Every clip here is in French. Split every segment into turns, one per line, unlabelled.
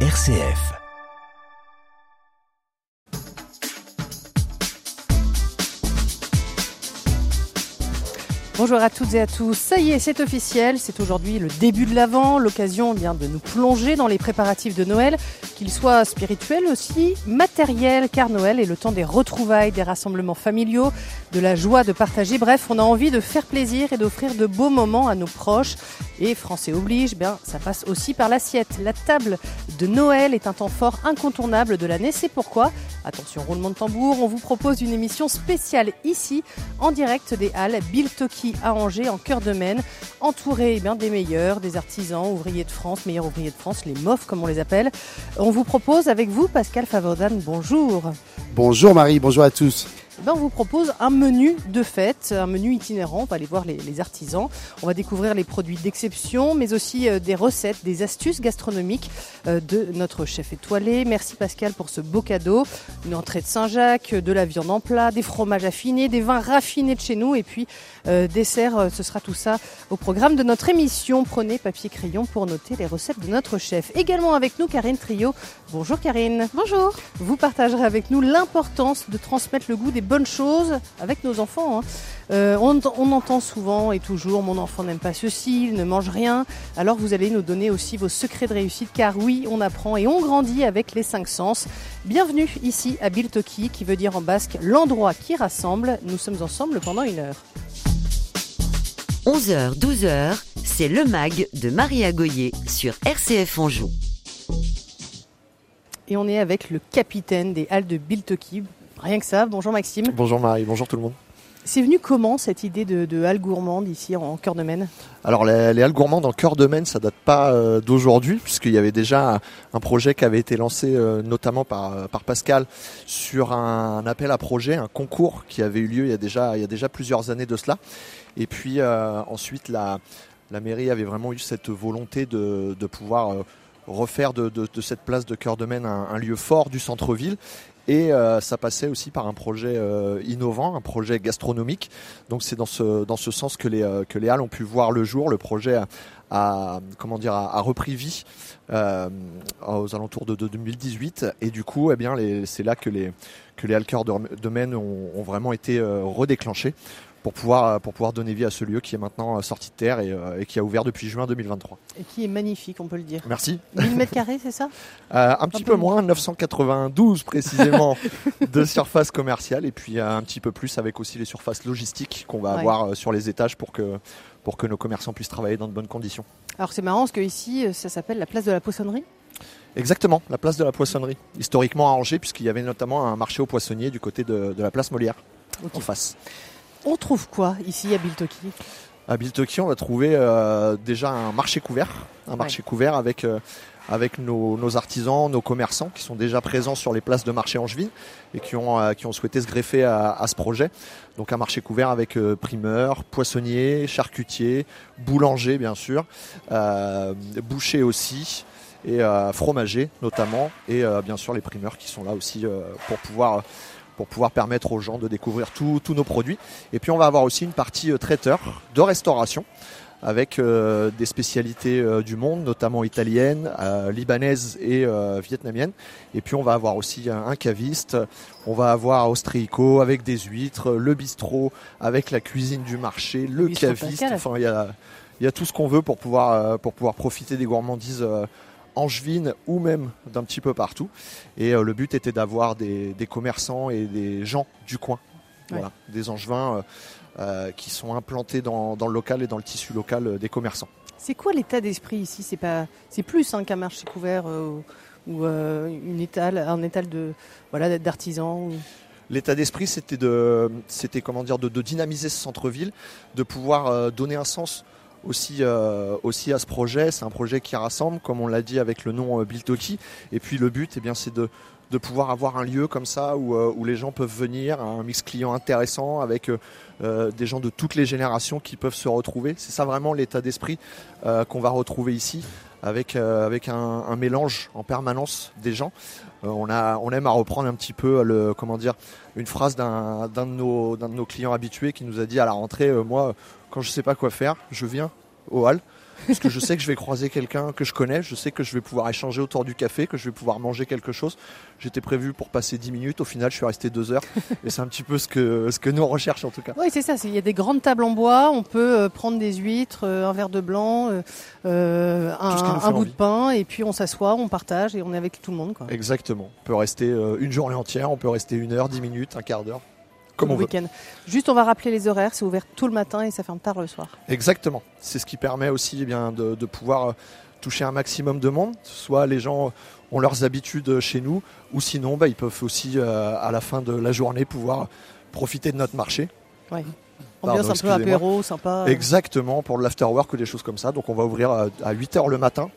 RCF.
Bonjour à toutes et à tous. Ça y est, c'est officiel. C'est aujourd'hui le début de l'Avent, l'occasion eh bien de nous plonger dans les préparatifs de Noël, qu'ils soient spirituels aussi, matériels, car Noël est le temps des retrouvailles, des rassemblements familiaux, de la joie de partager. Bref, on a envie de faire plaisir et d'offrir de beaux moments à nos proches. Et français oblige, bien, ça passe aussi par l'assiette. La table de Noël est un temps fort incontournable de l'année. C'est pourquoi, attention, roulement de tambour, on vous propose une émission spéciale ici, en direct des Halles Bill À Angers, en cœur de Maine, entouré eh des meilleurs, des artisans, ouvriers de France, meilleurs ouvriers de France, les MOF comme on les appelle. On vous propose avec vous, Pascal Favodan, bonjour.
Bonjour Marie, bonjour à tous.
Ben, on vous propose un menu de fête, un menu itinérant. On va aller voir les, les artisans. On va découvrir les produits d'exception, mais aussi euh, des recettes, des astuces gastronomiques euh, de notre chef étoilé. Merci Pascal pour ce beau cadeau. Une entrée de Saint-Jacques, de la viande en plat, des fromages affinés, des vins raffinés de chez nous et puis euh, dessert. ce sera tout ça au programme de notre émission. Prenez papier crayon pour noter les recettes de notre chef. Également avec nous Karine Trio. Bonjour Karine.
Bonjour.
Vous partagerez avec nous l'importance de transmettre le goût des bonnes choses avec nos enfants. hein. Euh, on, on entend souvent et toujours mon enfant n'aime pas ceci, il ne mange rien. Alors vous allez nous donner aussi vos secrets de réussite car oui, on apprend et on grandit avec les cinq sens. Bienvenue ici à Biltoki qui veut dire en basque l'endroit qui rassemble. Nous sommes ensemble pendant une heure.
11h, 12h, c'est le MAG de Maria Goyer sur RCF Anjou.
Et on est avec le capitaine des Halles de Biltoki. Rien que ça. Bonjour Maxime.
Bonjour Marie, bonjour tout le monde.
C'est venu comment cette idée de, de Halles gourmandes ici en cœur de Maine
Alors les, les halles gourmandes en cœur de Maine, ça date pas euh, d'aujourd'hui, puisqu'il y avait déjà un, projet qui avait été lancé euh, notamment par, euh, par Pascal sur un, un appel à projet, un concours qui avait eu lieu il y a déjà, il y a déjà plusieurs années de cela. Et puis euh, ensuite la, la mairie avait vraiment eu cette volonté de, de pouvoir refaire de, de- de cette place de cœur de Maine un, un lieu fort du centre-ville. Et euh, ça passait aussi par un projet euh, innovant, un projet gastronomique. Donc c'est dans ce dans ce sens que les euh, que les halles ont pu voir le jour. Le projet a, comment dire a, repris vie aux alentours de, de 2018. Et du coup, eh bien, c'est là que les que les de, de Maine ont, vraiment été euh, redéclenchées pour pouvoir pour pouvoir donner vie à ce lieu qui est maintenant euh, sorti de terre et, euh, et qui a ouvert depuis juin 2023.
et qui est magnifique, on peut le dire.
Merci.
1000 mètres carrés, c'est ça?
Euh, un petit
peu
peu moins, 992 précisément de surface commerciale et puis euh, un petit peu plus avec aussi les surfaces logistiques qu'on va
Ouais.
avoir euh, sur les étages pour que pour que nos commerçants puissent travailler dans de bonnes conditions.
Alors c'est marrant parce que ici, euh, ça s'appelle la place de la poissonnerie.
Exactement, la place de la poissonnerie, historiquement à Angers puisqu'il y avait notamment un marché aux poissonniers du côté de, de la place Molière en face.
On trouve quoi ici à Biltoki
À Biltoki, on va trouver euh, déjà un marché couvert, un marché couvert avec euh, avec nos, nos artisans, nos commerçants qui sont déjà présents sur les places de marché angevine et qui ont euh, qui ont souhaité se greffer à, à ce projet. Donc un marché couvert avec euh, primeurs, poissonniers, charcutiers, boulangers bien sûr, euh, bouchers aussi et euh, fromagers notamment et euh, bien sûr les primeurs qui sont là aussi euh, pour pouvoir pour pouvoir permettre aux gens de découvrir tous tous nos produits. Et puis on va avoir aussi une partie euh, traiteur de restauration avec euh, des spécialités euh, du monde, notamment italiennes, euh, libanaises et euh, vietnamiennes. Et puis on va avoir aussi un, un caviste, on va avoir Austrico avec des huîtres, le bistrot avec la cuisine du marché, le, caviste. Enfin, il y a, il y a tout ce qu'on veut pour pouvoir, euh, pour pouvoir profiter des gourmandises angevines ou même d'un petit peu partout. Et euh, le but était d'avoir des, des commerçants et des gens du coin. Voilà, des angevins euh, euh, qui sont implantés dans, dans le local et dans le tissu local des commerçants.
C'est quoi l'état d'esprit ici? C'est pas, c'est plus hein, qu'un marché couvert ou euh, une étale, un étal de voilà d'artisans. ou-
L'état d'esprit, c'était de, c'était comment dire, de, de dynamiser ce centre-ville, de pouvoir euh, donner un sens aussi, euh, aussi à ce projet. C'est un projet qui rassemble, comme on l'a dit avec le nom euh, Biltoki. Et puis le but, eh bien, c'est de, de pouvoir avoir un lieu comme ça où, euh, où les gens peuvent venir, un mix client intéressant avec des gens de toutes les générations qui peuvent se retrouver. C'est ça vraiment l'état d'esprit qu'on va retrouver ici, avec, euh, un, mélange en permanence des gens. Euh, on, aime à reprendre un petit peu comment une phrase d'un de, nos- clients habitués qui nous a dit à la rentrée, euh, moi, quand je sais pas quoi faire, je viens au hall Parce que je sais que je vais croiser quelqu'un que je connais, je sais que je vais pouvoir échanger autour du café, que je vais pouvoir manger quelque chose. J'étais prévu pour passer 10 minutes, au final je suis resté 2 heures. et c'est un petit peu ce que, ce que nous on recherche en tout cas.
Oui, c'est ça. Il y a des grandes tables en bois, on peut euh, prendre des huîtres, euh, un verre de blanc, euh, un, un bout de pain, et puis on s'assoit, on partage et on est avec tout le monde. Quoi.
Exactement. On peut rester une journée entière, on peut rester une heure, 10 minutes, un quart d'heure. Comme on
week-end. Juste, on va rappeler les horaires. C'est ouvert tout le matin et ça ferme tard le soir.
Exactement. C'est ce qui permet aussi eh bien, de, de, pouvoir toucher un maximum de monde. Soit les gens ont leurs habitudes chez nous, ou sinon, bah, ils peuvent aussi, à la fin de la journée, pouvoir profiter de notre marché.
Ouais. Ambiance un peu apéro, sympa.
Exactement, pour l'afterwork ou des choses comme ça. Donc on va ouvrir à 8h le matin,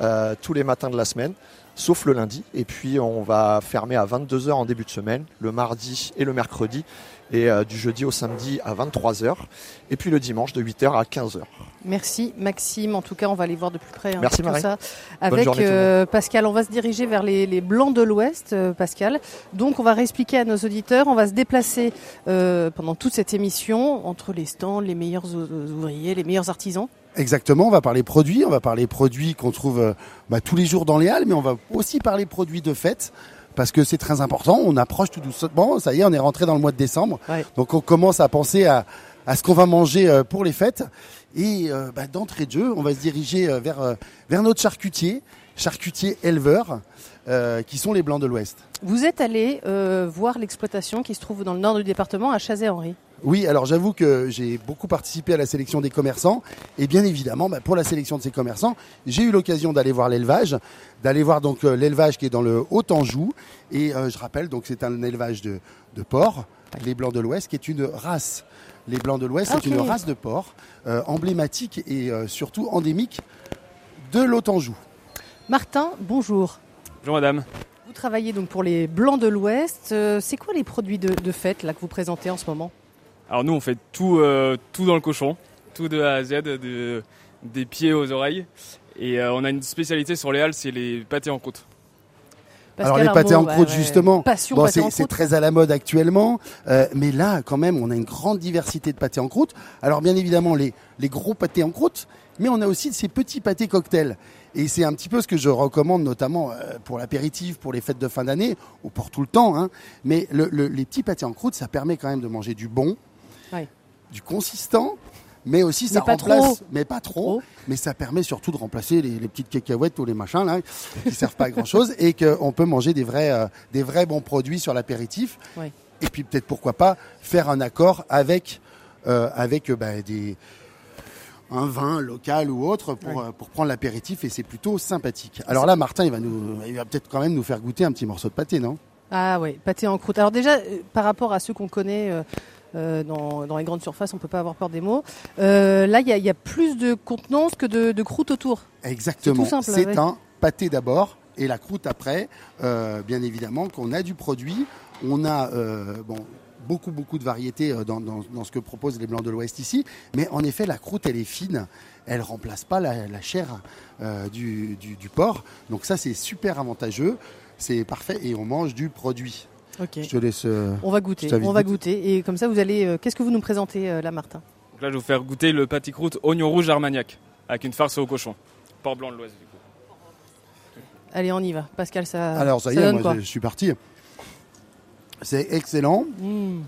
euh, tous les matins de la semaine, sauf le lundi. Et puis on va fermer à 22h en début de semaine, le mardi et le mercredi et euh, du jeudi au samedi à 23h, et puis le dimanche de 8h à 15h.
Merci Maxime, en tout cas on va aller voir de plus près
hein, Merci,
tout ça avec euh, Pascal. On va se diriger vers les, Blancs de l'Ouest, euh, Pascal. Donc on va réexpliquer à nos auditeurs, on va se déplacer pendant toute cette émission entre les stands, les meilleurs ouvriers, les meilleurs artisans.
Exactement, on va parler produits, on va parler produits qu'on trouve bah, tous les jours dans les halles, mais on va aussi parler produits de fête parce que c'est très important. On approche tout doucement. Ça y est, on est rentré dans le mois de décembre. Donc on commence à penser à, ce qu'on va manger euh, pour les fêtes. Et euh, bah, d'entrée de jeu, on va se diriger euh, vers, vers notre charcutier, charcutier éleveur, qui sont les Blancs de l'Ouest.
Vous êtes allé voir l'exploitation qui se trouve dans le nord du département, à Chazet-Henri.
Oui, alors j'avoue que j'ai beaucoup participé à la sélection des commerçants et bien évidemment, bah, pour la sélection de ces commerçants, j'ai eu l'occasion d'aller voir l'élevage, d'aller voir donc euh, l'élevage qui est dans le Haut-Anjou et euh, je rappelle donc c'est un élevage de, de porcs, les blancs de l'Ouest, qui est une race. Les blancs de l'Ouest, c'est une race de porcs euh, emblématique et surtout endémique de l'Haut-Anjou.
Martin, bonjour.
Bonjour madame.
Vous travaillez donc pour les Blancs de l'Ouest. C'est quoi les produits de, de fête là que vous présentez en ce moment?
Alors nous, on fait tout, euh, tout dans le cochon, tout de A à Z, des pieds aux oreilles. Et euh, on a une spécialité sur les halles, c'est les pâtés en croûte.
Alors les pâtés en croûte justement, bon, c'est très à la mode actuellement, euh, mais là quand même on a une grande diversité de pâtés en croûte. Alors bien évidemment les, les gros pâtés en croûte, mais on a aussi ces petits pâtés cocktails. Et c'est un petit peu ce que je recommande notamment pour l'apéritif, pour les fêtes de fin d'année, ou pour tout le temps. Hein. Mais les petits pâtés en croûte, ça permet quand même de manger du bon, du consistant, mais aussi ça remplace, mais pas trop, mais ça permet surtout de remplacer les, petites cacahuètes ou les machins là qui servent pas à grand chose et qu'on peut manger des vrais, euh, des vrais bons produits sur l'apéritif. Et puis peut-être pourquoi pas faire un accord avec, euh, avec euh, bah, des un vin local ou autre pour, pour prendre l'apéritif et c'est plutôt sympathique. Alors là, Martin, il va nous, il va peut-être quand même nous faire goûter un petit morceau de pâté, non?
Ah oui, pâté en croûte. Alors déjà, par rapport à ceux qu'on connaît euh, dans, les grandes surfaces, on peut pas avoir peur des mots. Euh, là, il y, a, plus de contenance que de, croûte autour.
Exactement. C'est un pâté d'abord et la croûte après. Euh, bien évidemment qu'on a du produit, on a bon beaucoup beaucoup de variétés dans, ce que proposent les blancs de l'Ouest ici, mais en effet la croûte elle est fine, elle remplace pas la, chair du, du porc, donc ça c'est super avantageux, c'est parfait et on mange du produit. Je te laisse. Euh,
on va goûter. On va goûter. Et comme ça, vous allez. Euh, qu'est-ce que vous nous présentez, euh, là, Martin?
Là, je vais vous faire goûter le pâté croûte oignon rouge armagnac avec une farce au cochon. Port blanc de l'Ouest, du coup.
Allez, on y va. Pascal, ça.
Alors, ça, y est, moi, je, suis parti. C'est excellent. Mmh.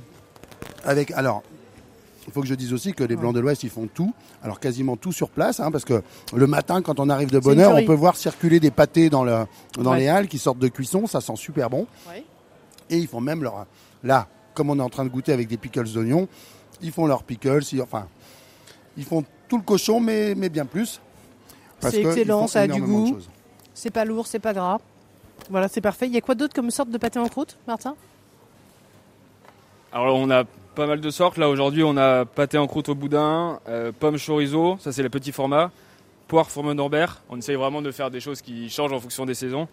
Avec. Alors, il faut que je dise aussi que les Blancs de l'Ouest, ils font tout. Alors quasiment tout sur place, hein, parce que le matin, quand on arrive de bonne heure, on peut voir circuler des pâtés dans, le, dans les halles qui sortent de cuisson. Ça sent super bon. Oui. Et ils font même leur. Là, comme on est en train de goûter avec des pickles d'oignons, ils font leurs pickles. enfin, ils font tout le cochon, mais, mais bien plus.
C'est excellent, ça a du goût. C'est pas lourd, c'est pas gras. Voilà, c'est parfait. Il y a quoi d'autre comme sorte de pâté en croûte, Martin?
Alors, on a pas mal de sortes. Là, aujourd'hui, on a pâté en croûte au boudin, euh, pomme chorizo, ça c'est le petit format, poire fourme Norbert. On essaye vraiment de faire des choses qui changent en fonction des saisons.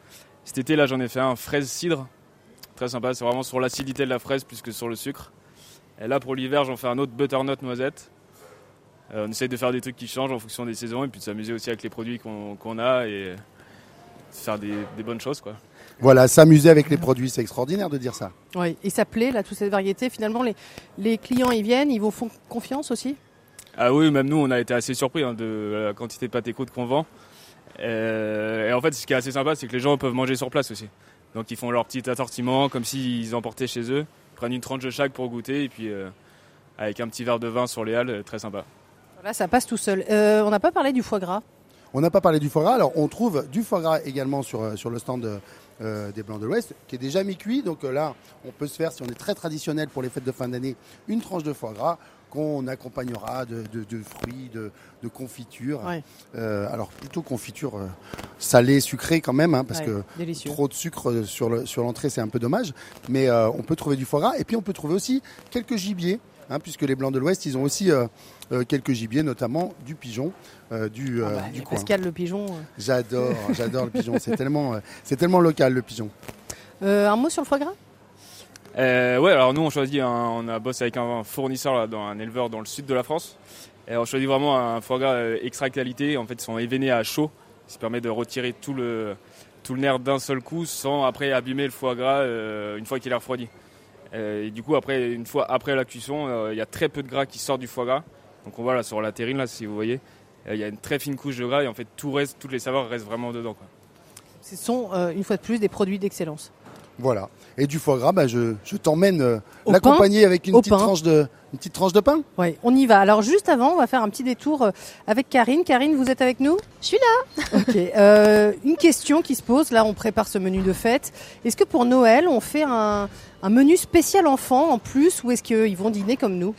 Cet été, là, j'en ai fait un fraise cidre Très sympa, c'est vraiment sur l'acidité de la fraise plus que sur le sucre. Et là pour l'hiver j'en fais un autre butternut noisette. Euh, on essaye de faire des trucs qui changent en fonction des saisons et puis de s'amuser aussi avec les produits qu'on a et faire des, bonnes choses quoi.
Voilà, s'amuser avec les produits, c'est extraordinaire de dire ça.
Oui, et ça plaît, là, toute cette variété. Finalement, les, les clients, ils viennent, ils vous font confiance aussi?
Ah oui, même nous, on a été assez surpris hein, de la quantité de pâté croûte qu'on vend. et en fait, ce qui est assez sympa, c'est que les gens peuvent manger sur place aussi. Donc ils font leur petit assortiment comme s'ils emportaient chez eux, prennent une tranche de chaque pour goûter et puis avec un petit verre de vin sur les halles, très sympa.
Voilà, ça passe tout seul. on n'a pas parlé du foie gras.
On n'a pas parlé du foie gras. Alors, on trouve du foie gras également sur, euh, sur le stand euh, des Blancs de l'Ouest, qui est déjà mi-cuit. Donc euh, là, on peut se faire, si on est très traditionnel pour les fêtes de fin d'année, une tranche de foie gras qu'on accompagnera de, fruits, de, de confiture. alors plutôt confiture salée, sucrée quand même, hein, parce que trop de sucre sur l'entrée, sur c'est un peu dommage. Mais on peut trouver du foie gras. Et puis on peut trouver aussi quelques gibiers. Hein, puisque les Blancs de l'Ouest, ils ont aussi euh, euh, quelques gibiers, notamment du pigeon, euh, du, ah bah, du coin.
Pascal le pigeon.
J'adore, j'adore le pigeon. C'est tellement, c'est tellement local le pigeon.
un mot sur le foie gras?
Ouais, alors nous on choisit, on a bossé avec un fournisseur là, dans un éleveur dans le sud de la France. Et on choisit vraiment un foie gras extra qualité. En fait, ils sont événés à chaud, ça permet de retirer tout le tout le nerf d'un seul coup sans après abîmer le foie gras une fois qu'il est refroidi. Euh, et du coup, après, une fois après la cuisson, euh, il y a très peu de gras qui sort du foie gras. Donc on voit là sur la terrine, là, si vous voyez, euh, il y a une très fine couche de gras et en fait, tout reste, toutes les saveurs restent vraiment dedans.
Ce sont, une fois de plus, des produits d'excellence.
Voilà. Et du foie gras, bah, je, je t'emmène l'accompagner avec une petite, tranche de, une petite tranche de pain.
Oui, on y va. Alors juste avant, on va faire un petit détour avec Karine. Karine, vous êtes avec nous?
Je suis là.
ok. une question qui se pose. Là, on prépare ce menu de fête. Est-ce que pour Noël, on fait un, un menu spécial enfant en plus ou est-ce qu'ils vont dîner comme nous?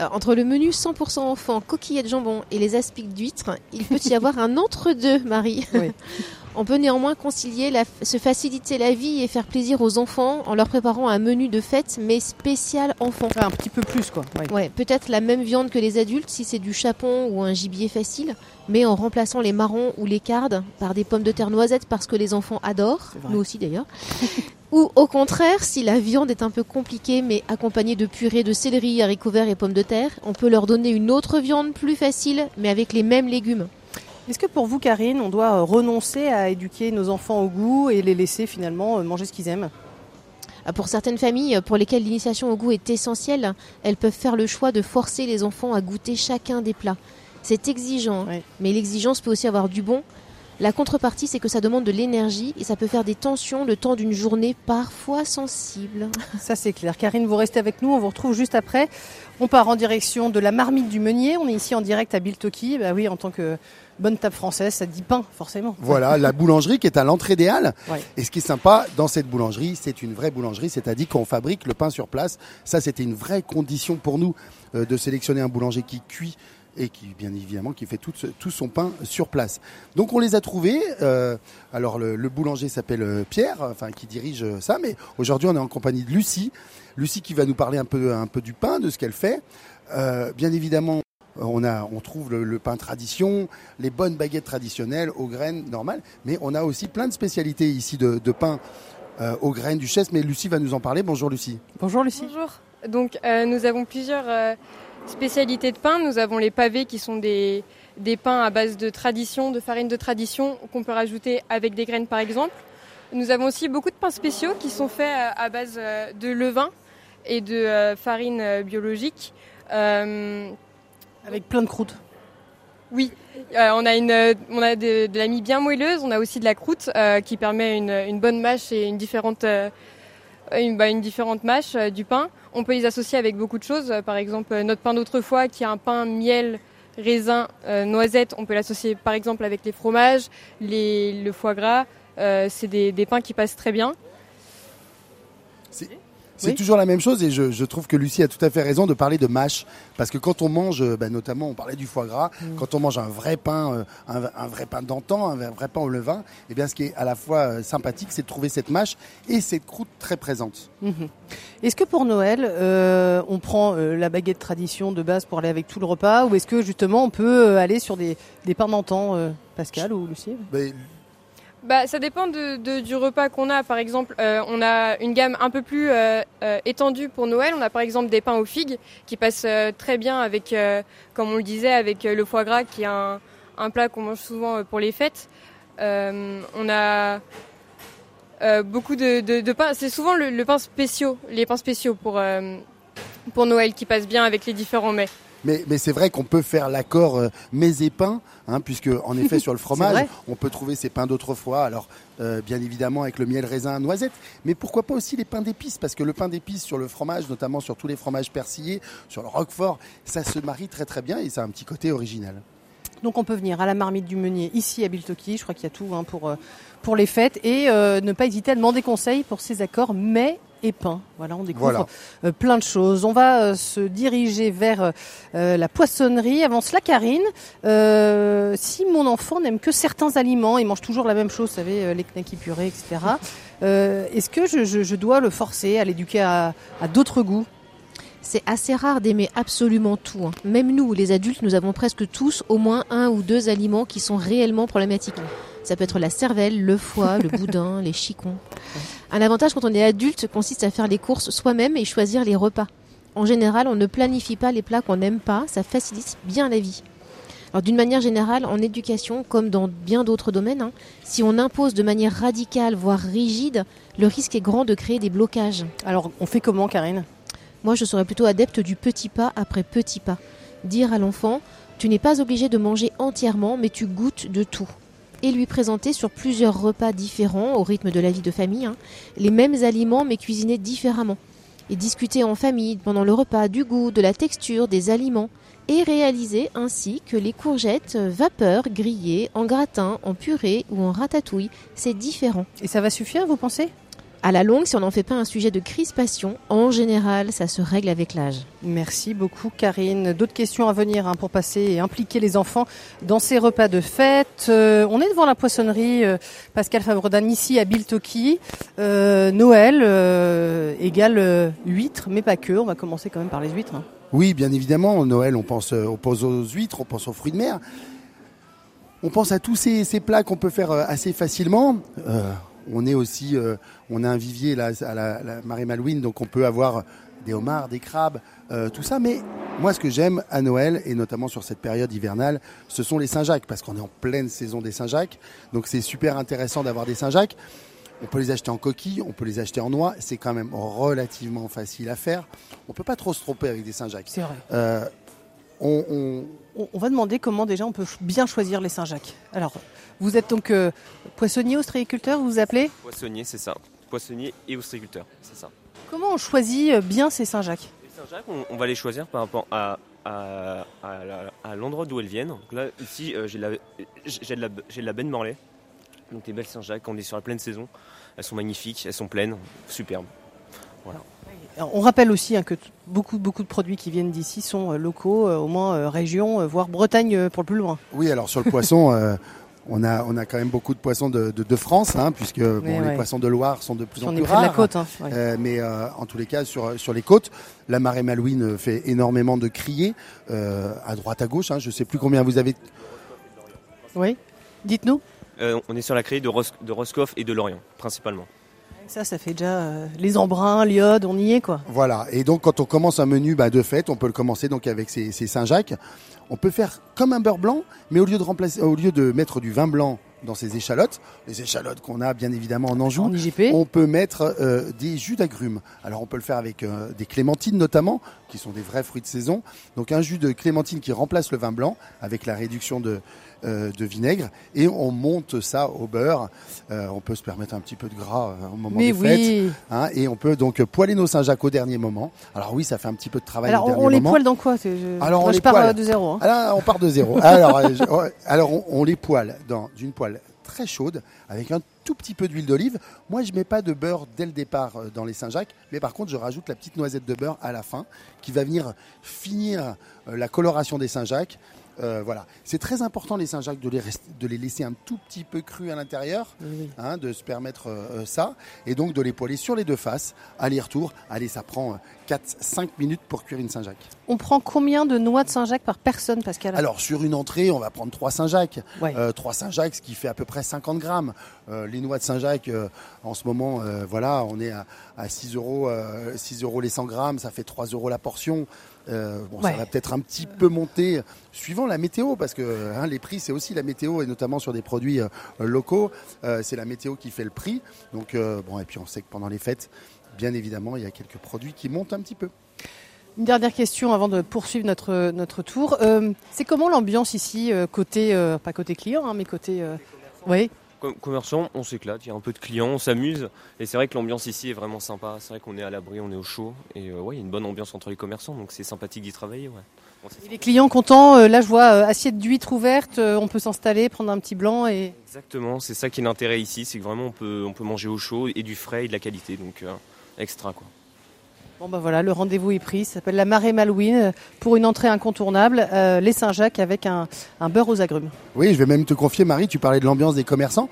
Euh, entre le menu 100% enfant, coquillettes jambon et les aspics d'huîtres, il peut y avoir un entre-deux, Marie. On peut néanmoins concilier, se faciliter la vie et faire plaisir aux enfants en leur préparant un menu de fête, mais spécial enfant.
un petit peu plus, quoi.
Ouais. peut-être la même viande que les adultes si c'est du chapon ou un gibier facile, mais en remplaçant les marrons ou les cardes par des pommes de terre noisettes parce que les enfants adorent, nous aussi d'ailleurs. ou au contraire, si la viande est un peu compliquée mais accompagnée de purée de céleri, haricots verts et pommes de terre, on peut leur donner une autre viande plus facile mais avec les mêmes légumes.
Est-ce que pour vous, Karine, on doit renoncer à éduquer nos enfants au goût et les laisser finalement euh, manger ce qu'ils aiment?
Ah, pour certaines familles pour lesquelles l'initiation au goût est essentielle, elles peuvent faire le choix de forcer les enfants à goûter chacun des plats. C'est exigeant, mais l'exigence peut aussi avoir du bon. La contrepartie, c'est que ça demande de l'énergie et ça peut faire des tensions le temps d'une journée parfois sensible.
Ça, c'est clair. Karine, vous restez avec nous. On vous retrouve juste après. On part en direction de la marmite du meunier. On est ici en direct à Biltoki. Bah oui, en tant que bonne table française, ça dit pain, forcément.
Voilà, la boulangerie qui est à l'entrée des Halles. Et ce qui est sympa dans cette boulangerie, c'est une vraie boulangerie, c'est-à-dire qu'on fabrique le pain sur place. Ça, c'était une vraie condition pour nous euh, de sélectionner un boulanger qui cuit et qui, bien évidemment, qui fait tout, tout son pain sur place. Donc on les a trouvés. Euh, alors le, boulanger s'appelle euh, Pierre, enfin qui dirige ça, mais aujourd'hui on est en compagnie de Lucie. Lucie qui va nous parler un peu, un peu du pain, de ce qu'elle fait. bien évidemment, on, a, on trouve le, pain tradition, les bonnes baguettes traditionnelles aux graines normales, mais on a aussi plein de spécialités ici de, pain euh, aux graines du chess. Mais Lucie va nous en parler. Bonjour Lucie.
Bonjour Lucie.
Bonjour. Donc euh, nous avons plusieurs euh, spécialités de pain. Nous avons les pavés qui sont des, des pains à base de tradition, de farine de tradition qu'on peut rajouter avec des graines par exemple. Nous avons aussi beaucoup de pains spéciaux qui sont faits à base de levain et de farine biologique.
Avec plein de croûte.
Oui, euh, on a, une, on a de, la mie bien moelleuse, on a aussi de la croûte euh, qui permet une, bonne mâche et une différente, euh, une, bah, une, différente mâche du pain. On peut les associer avec beaucoup de choses, par exemple notre pain d'autrefois qui est un pain miel, raisin, noisette, on peut l'associer par exemple avec les fromages, le foie gras, c'est des, des pains qui passent très bien.
C'est toujours la même chose et je, trouve que Lucie a tout à fait raison de parler de mâche parce que quand on mange, euh, bah, notamment on parlait du foie gras, mm. quand on mange un vrai pain, euh, un, vrai pain d'antan, un vrai pain au levain, et eh bien ce qui est à la fois euh, sympathique, c'est de trouver cette mâche et cette croûte très présente.
Mm-hmm. Est-ce que pour Noël, on prend la baguette tradition de base pour aller avec tout le repas ou est-ce que justement on peut aller sur des, pains d'antan, Pascal ou Lucie?
Ben, bah, ça dépend de, du repas qu'on a. Par exemple, euh, on a une gamme un peu plus euh, euh, étendue pour Noël. On a par exemple des pains aux figues qui passent très bien avec, comme on le disait, avec le foie gras qui est un, un plat qu'on mange souvent pour les fêtes. on a beaucoup de, pains. C'est souvent le, pain spéciaux, les pains spéciaux pour, pour Noël qui passent bien avec les différents mets.
Mais, mais c'est vrai qu'on peut faire l'accord euh, mets et pain, hein, puisque en effet sur le fromage, on peut trouver ces pains d'autrefois. Alors euh, bien évidemment avec le miel, raisin, noisette, mais pourquoi pas aussi les pains d'épices, parce que le pain d'épices sur le fromage, notamment sur tous les fromages persillés, sur le roquefort, ça se marie très très bien et ça a un petit côté original.
Donc on peut venir à la marmite du meunier ici à Biltoki, je crois qu'il y a tout hein, pour, euh, pour les fêtes, et ne pas hésiter à demander conseil pour ces accords mais et pain. Voilà, on découvre euh, plein de choses. On va euh, se diriger vers euh, la poissonnerie. Avant cela, Karine, si mon enfant n'aime que certains aliments, il mange toujours la même chose, vous savez, les knackis purés, etc. Est-ce que je, dois le forcer à l'éduquer à, d'autres goûts?
C'est assez rare d'aimer absolument tout. Hein. Même nous, les adultes, nous avons presque tous au moins un ou deux aliments qui sont réellement problématiques. Ça peut être la cervelle, le foie, le boudin, les chicons. Un avantage quand on est adulte consiste à faire les courses soi-même et choisir les repas. En général, on ne planifie pas les plats qu'on n'aime pas, ça facilite bien la vie. Alors d'une manière générale, en éducation, comme dans bien d'autres domaines, hein, si on impose de manière radicale, voire rigide, le risque est grand de créer des blocages.
Alors on fait comment, Karine?
Moi, je serais plutôt adepte du petit pas après petit pas. Dire à l'enfant, tu n'es pas obligé de manger entièrement, mais tu goûtes de tout et lui présenter sur plusieurs repas différents au rythme de la vie de famille hein, les mêmes aliments mais cuisinés différemment. Et discuter en famille pendant le repas du goût, de la texture des aliments et réaliser ainsi que les courgettes vapeur, grillées, en gratin, en purée ou en ratatouille, c'est différent.
Et ça va suffire, vous pensez?
À la longue, si on n'en fait pas un sujet de crispation, en général, ça se règle avec l'âge.
Merci beaucoup, Karine. D'autres questions à venir hein, pour passer et impliquer les enfants dans ces repas de fête. Euh, on est devant la poissonnerie euh, Pascal Fabredan ici à Biltoki. Euh, Noël égale huîtres, mais pas que. On va commencer quand même par les huîtres. Hein.
Oui, bien évidemment. Noël, on pense, on pense aux huîtres, on pense aux fruits de mer. On pense à tous ces, ces plats qu'on peut faire assez facilement on est aussi, euh, on a un vivier là, à la, marée Malouine, donc on peut avoir des homards, des crabes, euh, tout ça. Mais moi, ce que j'aime à Noël, et notamment sur cette période hivernale, ce sont les Saint-Jacques, parce qu'on est en pleine saison des Saint-Jacques. Donc c'est super intéressant d'avoir des Saint-Jacques. On peut les acheter en coquille, on peut les acheter en noix. C'est quand même relativement facile à faire. On peut pas trop se tromper avec des Saint-Jacques.
C'est vrai. Euh, on, va demander comment déjà on peut bien choisir les Saint-Jacques. Alors, vous êtes donc euh, poissonnier, ostréiculteur, vous vous appelez?
Poissonnier, c'est ça. Poissonnier et ostréiculteur, c'est ça.
Comment on choisit euh, bien ces Saint-Jacques?
Les Saint-Jacques, on, va les choisir par rapport à, l'endroit d'où elles viennent. Donc là, ici, euh, j'ai de, la, de la benne Morlaix. Donc des belles Saint-Jacques, on est sur la pleine saison. Elles sont magnifiques, elles sont pleines, superbes. Voilà.
On rappelle aussi hein, que beaucoup, beaucoup de produits qui viennent d'ici sont locaux, au moins région, voire Bretagne pour le plus loin.
Oui, alors sur le poisson, on a, on a quand même beaucoup de poissons de, de, France, hein, puisque bon, les poissons de Loire sont de plus en plus rares.
la côte, hein,
euh, mais euh, en tous les cas, sur, sur les côtes, la marée Malouine fait énormément de criers euh, à droite, à gauche. Hein, je ne sais plus combien vous avez.
Oui, dites-nous.
on est sur la criée de, de Roscoff et de Lorient, principalement.
Ça, ça fait déjà les embruns, l'iode, on y est quoi.
Voilà. Et donc, quand on commence un menu bah, de fête, on peut le commencer donc avec ces, ces Saint-Jacques on peut faire comme un beurre blanc, mais au lieu de remplacer, au lieu de mettre du vin blanc dans ces échalotes, les échalotes qu'on a bien évidemment en Anjou, on peut mettre euh, des jus d'agrumes. Alors on peut le faire avec euh, des clémentines notamment, qui sont des vrais fruits de saison. Donc un jus de clémentine qui remplace le vin blanc avec la réduction de, euh, de vinaigre et on monte ça au beurre. Euh, on peut se permettre un petit peu de gras euh, au moment des fêtes. Hein, et on peut donc poêler nos Saint-Jacques au dernier moment. Alors oui, ça fait un petit peu de travail.
Alors
on
les poêle dans quoi?
Alors on
je
pars
de zéro.
Hein. Alors, on part de zéro. alors, alors on, les poêle dans une poêle très chaude avec un tout petit peu d'huile d'olive. Moi, je mets pas de beurre dès le départ dans les Saint-Jacques, mais par contre, je rajoute la petite noisette de beurre à la fin qui va venir finir la coloration des Saint-Jacques euh, voilà, c'est très important les Saint-Jacques de les, de les laisser un tout petit peu crus à l'intérieur, hein, de se permettre euh, euh, ça, et donc de les poêler sur les deux faces, aller-retour. Allez, ça prend 4-5 minutes pour cuire une Saint-Jacques.
On prend combien de noix de Saint-Jacques par personne, Pascal?
Alors sur une entrée, on va prendre 3 Saint-Jacques, 3 Saint-Jacques, ce qui fait à peu près 50 grammes. les noix de Saint-Jacques, en ce moment, voilà, on est à, à 6 euros, 6 euros les 100 grammes, ça fait 3 euros la portion. Euh, bon, Ça va peut-être un petit peu monter suivant la météo, parce que hein, les prix, c'est aussi la météo, et notamment sur des produits euh, locaux, euh, c'est la météo qui fait le prix. Donc, bon, et puis on sait que pendant les fêtes, bien évidemment, il y a quelques produits qui montent un petit peu.
Une dernière question avant de poursuivre notre, notre tour. Euh, c'est comment l'ambiance ici, euh, côté, euh, pas côté client, hein, mais côté... oui
commerçant, on s'éclate, il y a un peu de clients, on s'amuse. Et c'est vrai que l'ambiance ici est vraiment sympa. C'est vrai qu'on est à l'abri, on est au chaud. Et ouais, il y a une bonne ambiance entre les commerçants, donc c'est sympathique d'y travailler. Ouais.
les clients contents, là je vois assiette d'huîtres ouverte, on peut s'installer, prendre un petit blanc et...
Exactement, c'est ça qui est l'intérêt ici, c'est que vraiment on peut, on peut manger au chaud et du frais et de la qualité, donc extra quoi.
Bon ben voilà, le rendez-vous est pris. Ça s'appelle la Marée Malouine pour une entrée incontournable, euh, les Saint-Jacques avec un, beurre aux agrumes.
Oui, je vais même te confier, Marie, tu parlais de l'ambiance des commerçants.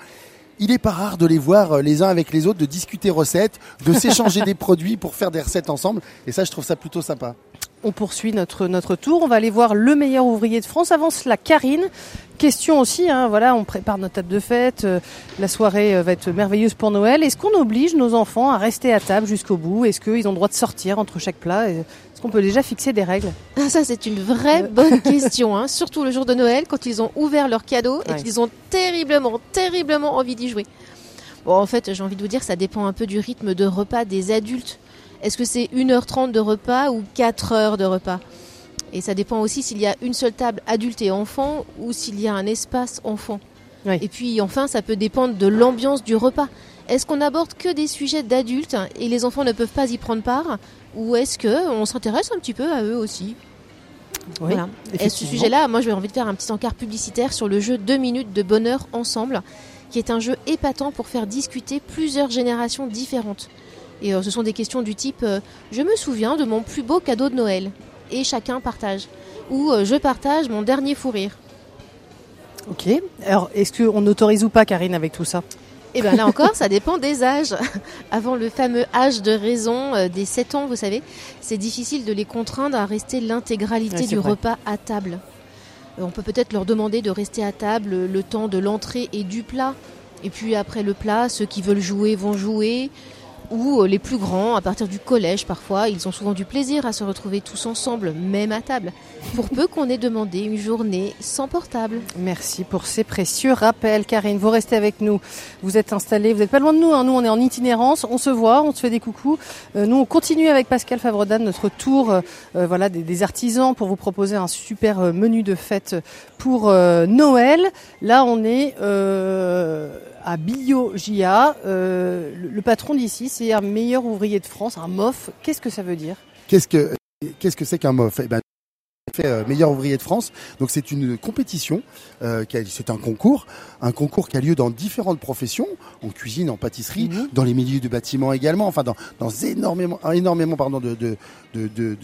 Il n'est pas rare de les voir euh, les uns avec les autres, de discuter recettes, de s'échanger des produits pour faire des recettes ensemble. Et ça, je trouve ça plutôt sympa
on poursuit notre, notre tour. On va aller voir le meilleur ouvrier de France. Avant cela, Karine. Question aussi, hein, voilà, on prépare notre table de fête. Euh, la soirée euh, va être merveilleuse pour Noël. Est-ce qu'on oblige nos enfants à rester à table jusqu'au bout? Est-ce qu'ils ont le droit de sortir entre chaque plat? Est-ce qu'on peut déjà fixer des règles?
Ah, Ça, c'est une vraie euh. bonne question. Hein. Surtout le jour de Noël, quand ils ont ouvert leurs cadeaux et qu'ils ont terriblement, terriblement envie d'y jouer. Bon, en fait, j'ai envie de vous dire, ça dépend un peu du rythme de repas des adultes. Est-ce que c'est 1h30 de repas ou 4 heures de repas? Et ça dépend aussi s'il y a une seule table adulte et enfant ou s'il y a un espace enfant. Et puis enfin, ça peut dépendre de l'ambiance du repas. Est-ce qu'on aborde que des sujets d'adultes et les enfants ne peuvent pas y prendre part? Ou est-ce qu'on s'intéresse un petit peu à eux aussi? Voilà. Et ce sujet-là, moi, j'ai envie de faire un petit encart publicitaire sur le jeu 2 minutes de bonheur ensemble, qui est un jeu épatant pour faire discuter plusieurs générations différentes. Et euh, ce sont des questions du type euh, Je me souviens de mon plus beau cadeau de Noël. Et chacun partage. Ou euh, Je partage mon dernier fou rire.
Ok. Alors, est-ce qu'on autorise ou pas, Karine, avec tout ça?
Eh bien là encore, ça dépend des âges. Avant le fameux âge de raison des 7 ans, vous savez, c'est difficile de les contraindre à rester l'intégralité du repas à table. On peut peut-être leur demander de rester à table le temps de l'entrée et du plat. Et puis après le plat, ceux qui veulent jouer vont jouer ou euh, les plus grands, à partir du collège parfois, ils ont souvent du plaisir à se retrouver tous ensemble, même à table, pour peu qu'on ait demandé une journée sans portable.
Merci pour ces précieux rappels, Karine. Vous restez avec nous. Vous êtes installés, vous n'êtes pas loin de nous. Hein. Nous, on est en itinérance, on se voit, on se fait des coucous. Euh, nous, on continue avec Pascal Favredan notre tour, euh, voilà, des, artisans pour vous proposer un super menu de fête pour Noël. Là, on est à BioGIA. Euh, le, patron d'ici, c'est un meilleur ouvrier de France, un MOF. Qu'est-ce que ça veut dire?
Qu'est-ce que qu'est-ce que c'est qu'un MOF eh ben, fait euh, meilleur ouvrier de France. Donc c'est une compétition, euh, c'est un concours, un concours qui a lieu dans différentes professions, en cuisine, en pâtisserie, mhm. dans les milieux du bâtiment également, enfin dans, dans énormément, énormément pardon, de, de, de, de,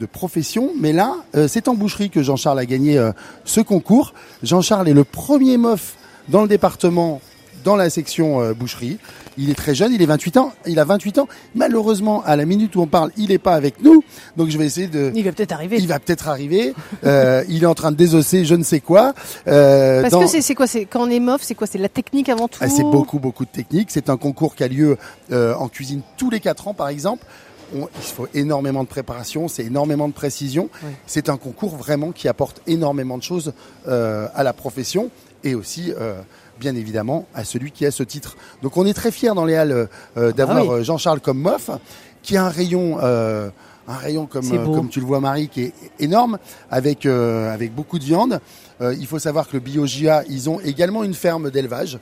de professions. Mais là, euh, c'est en boucherie que Jean-Charles a gagné euh, ce concours. Jean-Charles est le premier MOF dans le département dans la section euh, boucherie. Il est très jeune, il est 28 ans. Il a 28 ans. Malheureusement, à la minute où on parle, il n'est pas avec nous. Donc je vais essayer de.
Il va peut-être arriver.
Il va peut-être arriver. euh, il est en train de désosser, je ne sais quoi.
Euh, Parce que c'est quoi C'est quand on est mof, c'est quoi C'est la technique avant tout.
Ah, c'est beaucoup beaucoup de technique. C'est un concours qui a lieu en cuisine tous les 4 ans, par exemple. il faut énormément de préparation, c'est énormément de précision. C'est un concours vraiment qui apporte énormément de choses euh, à la profession et aussi euh, bien évidemment à celui qui a ce titre. Donc on est très fiers dans les Halles euh, euh, d'avoir ah Jean-Charles comme mof, qui a un rayon un rayon comme comme tu le vois Marie qui est énorme avec avec beaucoup de viande. il faut savoir que le BioGIA, ils ont également une ferme d'élevage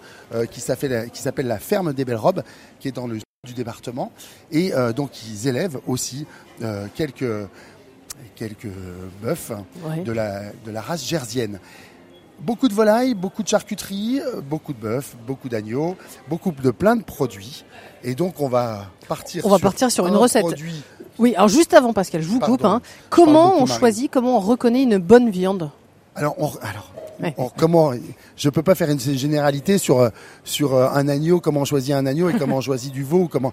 qui s'appelle qui s'appelle la ferme des Belles Robes qui est dans le du département et donc ils élèvent aussi quelques quelques bœufs de la de la race jersienne. Beaucoup de volailles, beaucoup de charcuterie, euh, beaucoup de bœuf, beaucoup d'agneaux, beaucoup de plein de produits. Et donc on va partir.
On va partir sur une recette. Oui, alors juste avant Pascal, je vous coupe. Hein. Comment on choisit, comment on reconnaît une bonne viande?
Alors, on, alors comment Je peux pas faire une généralité sur euh, sur euh, un agneau, comment on choisit un agneau et comment on choisit du veau, comment.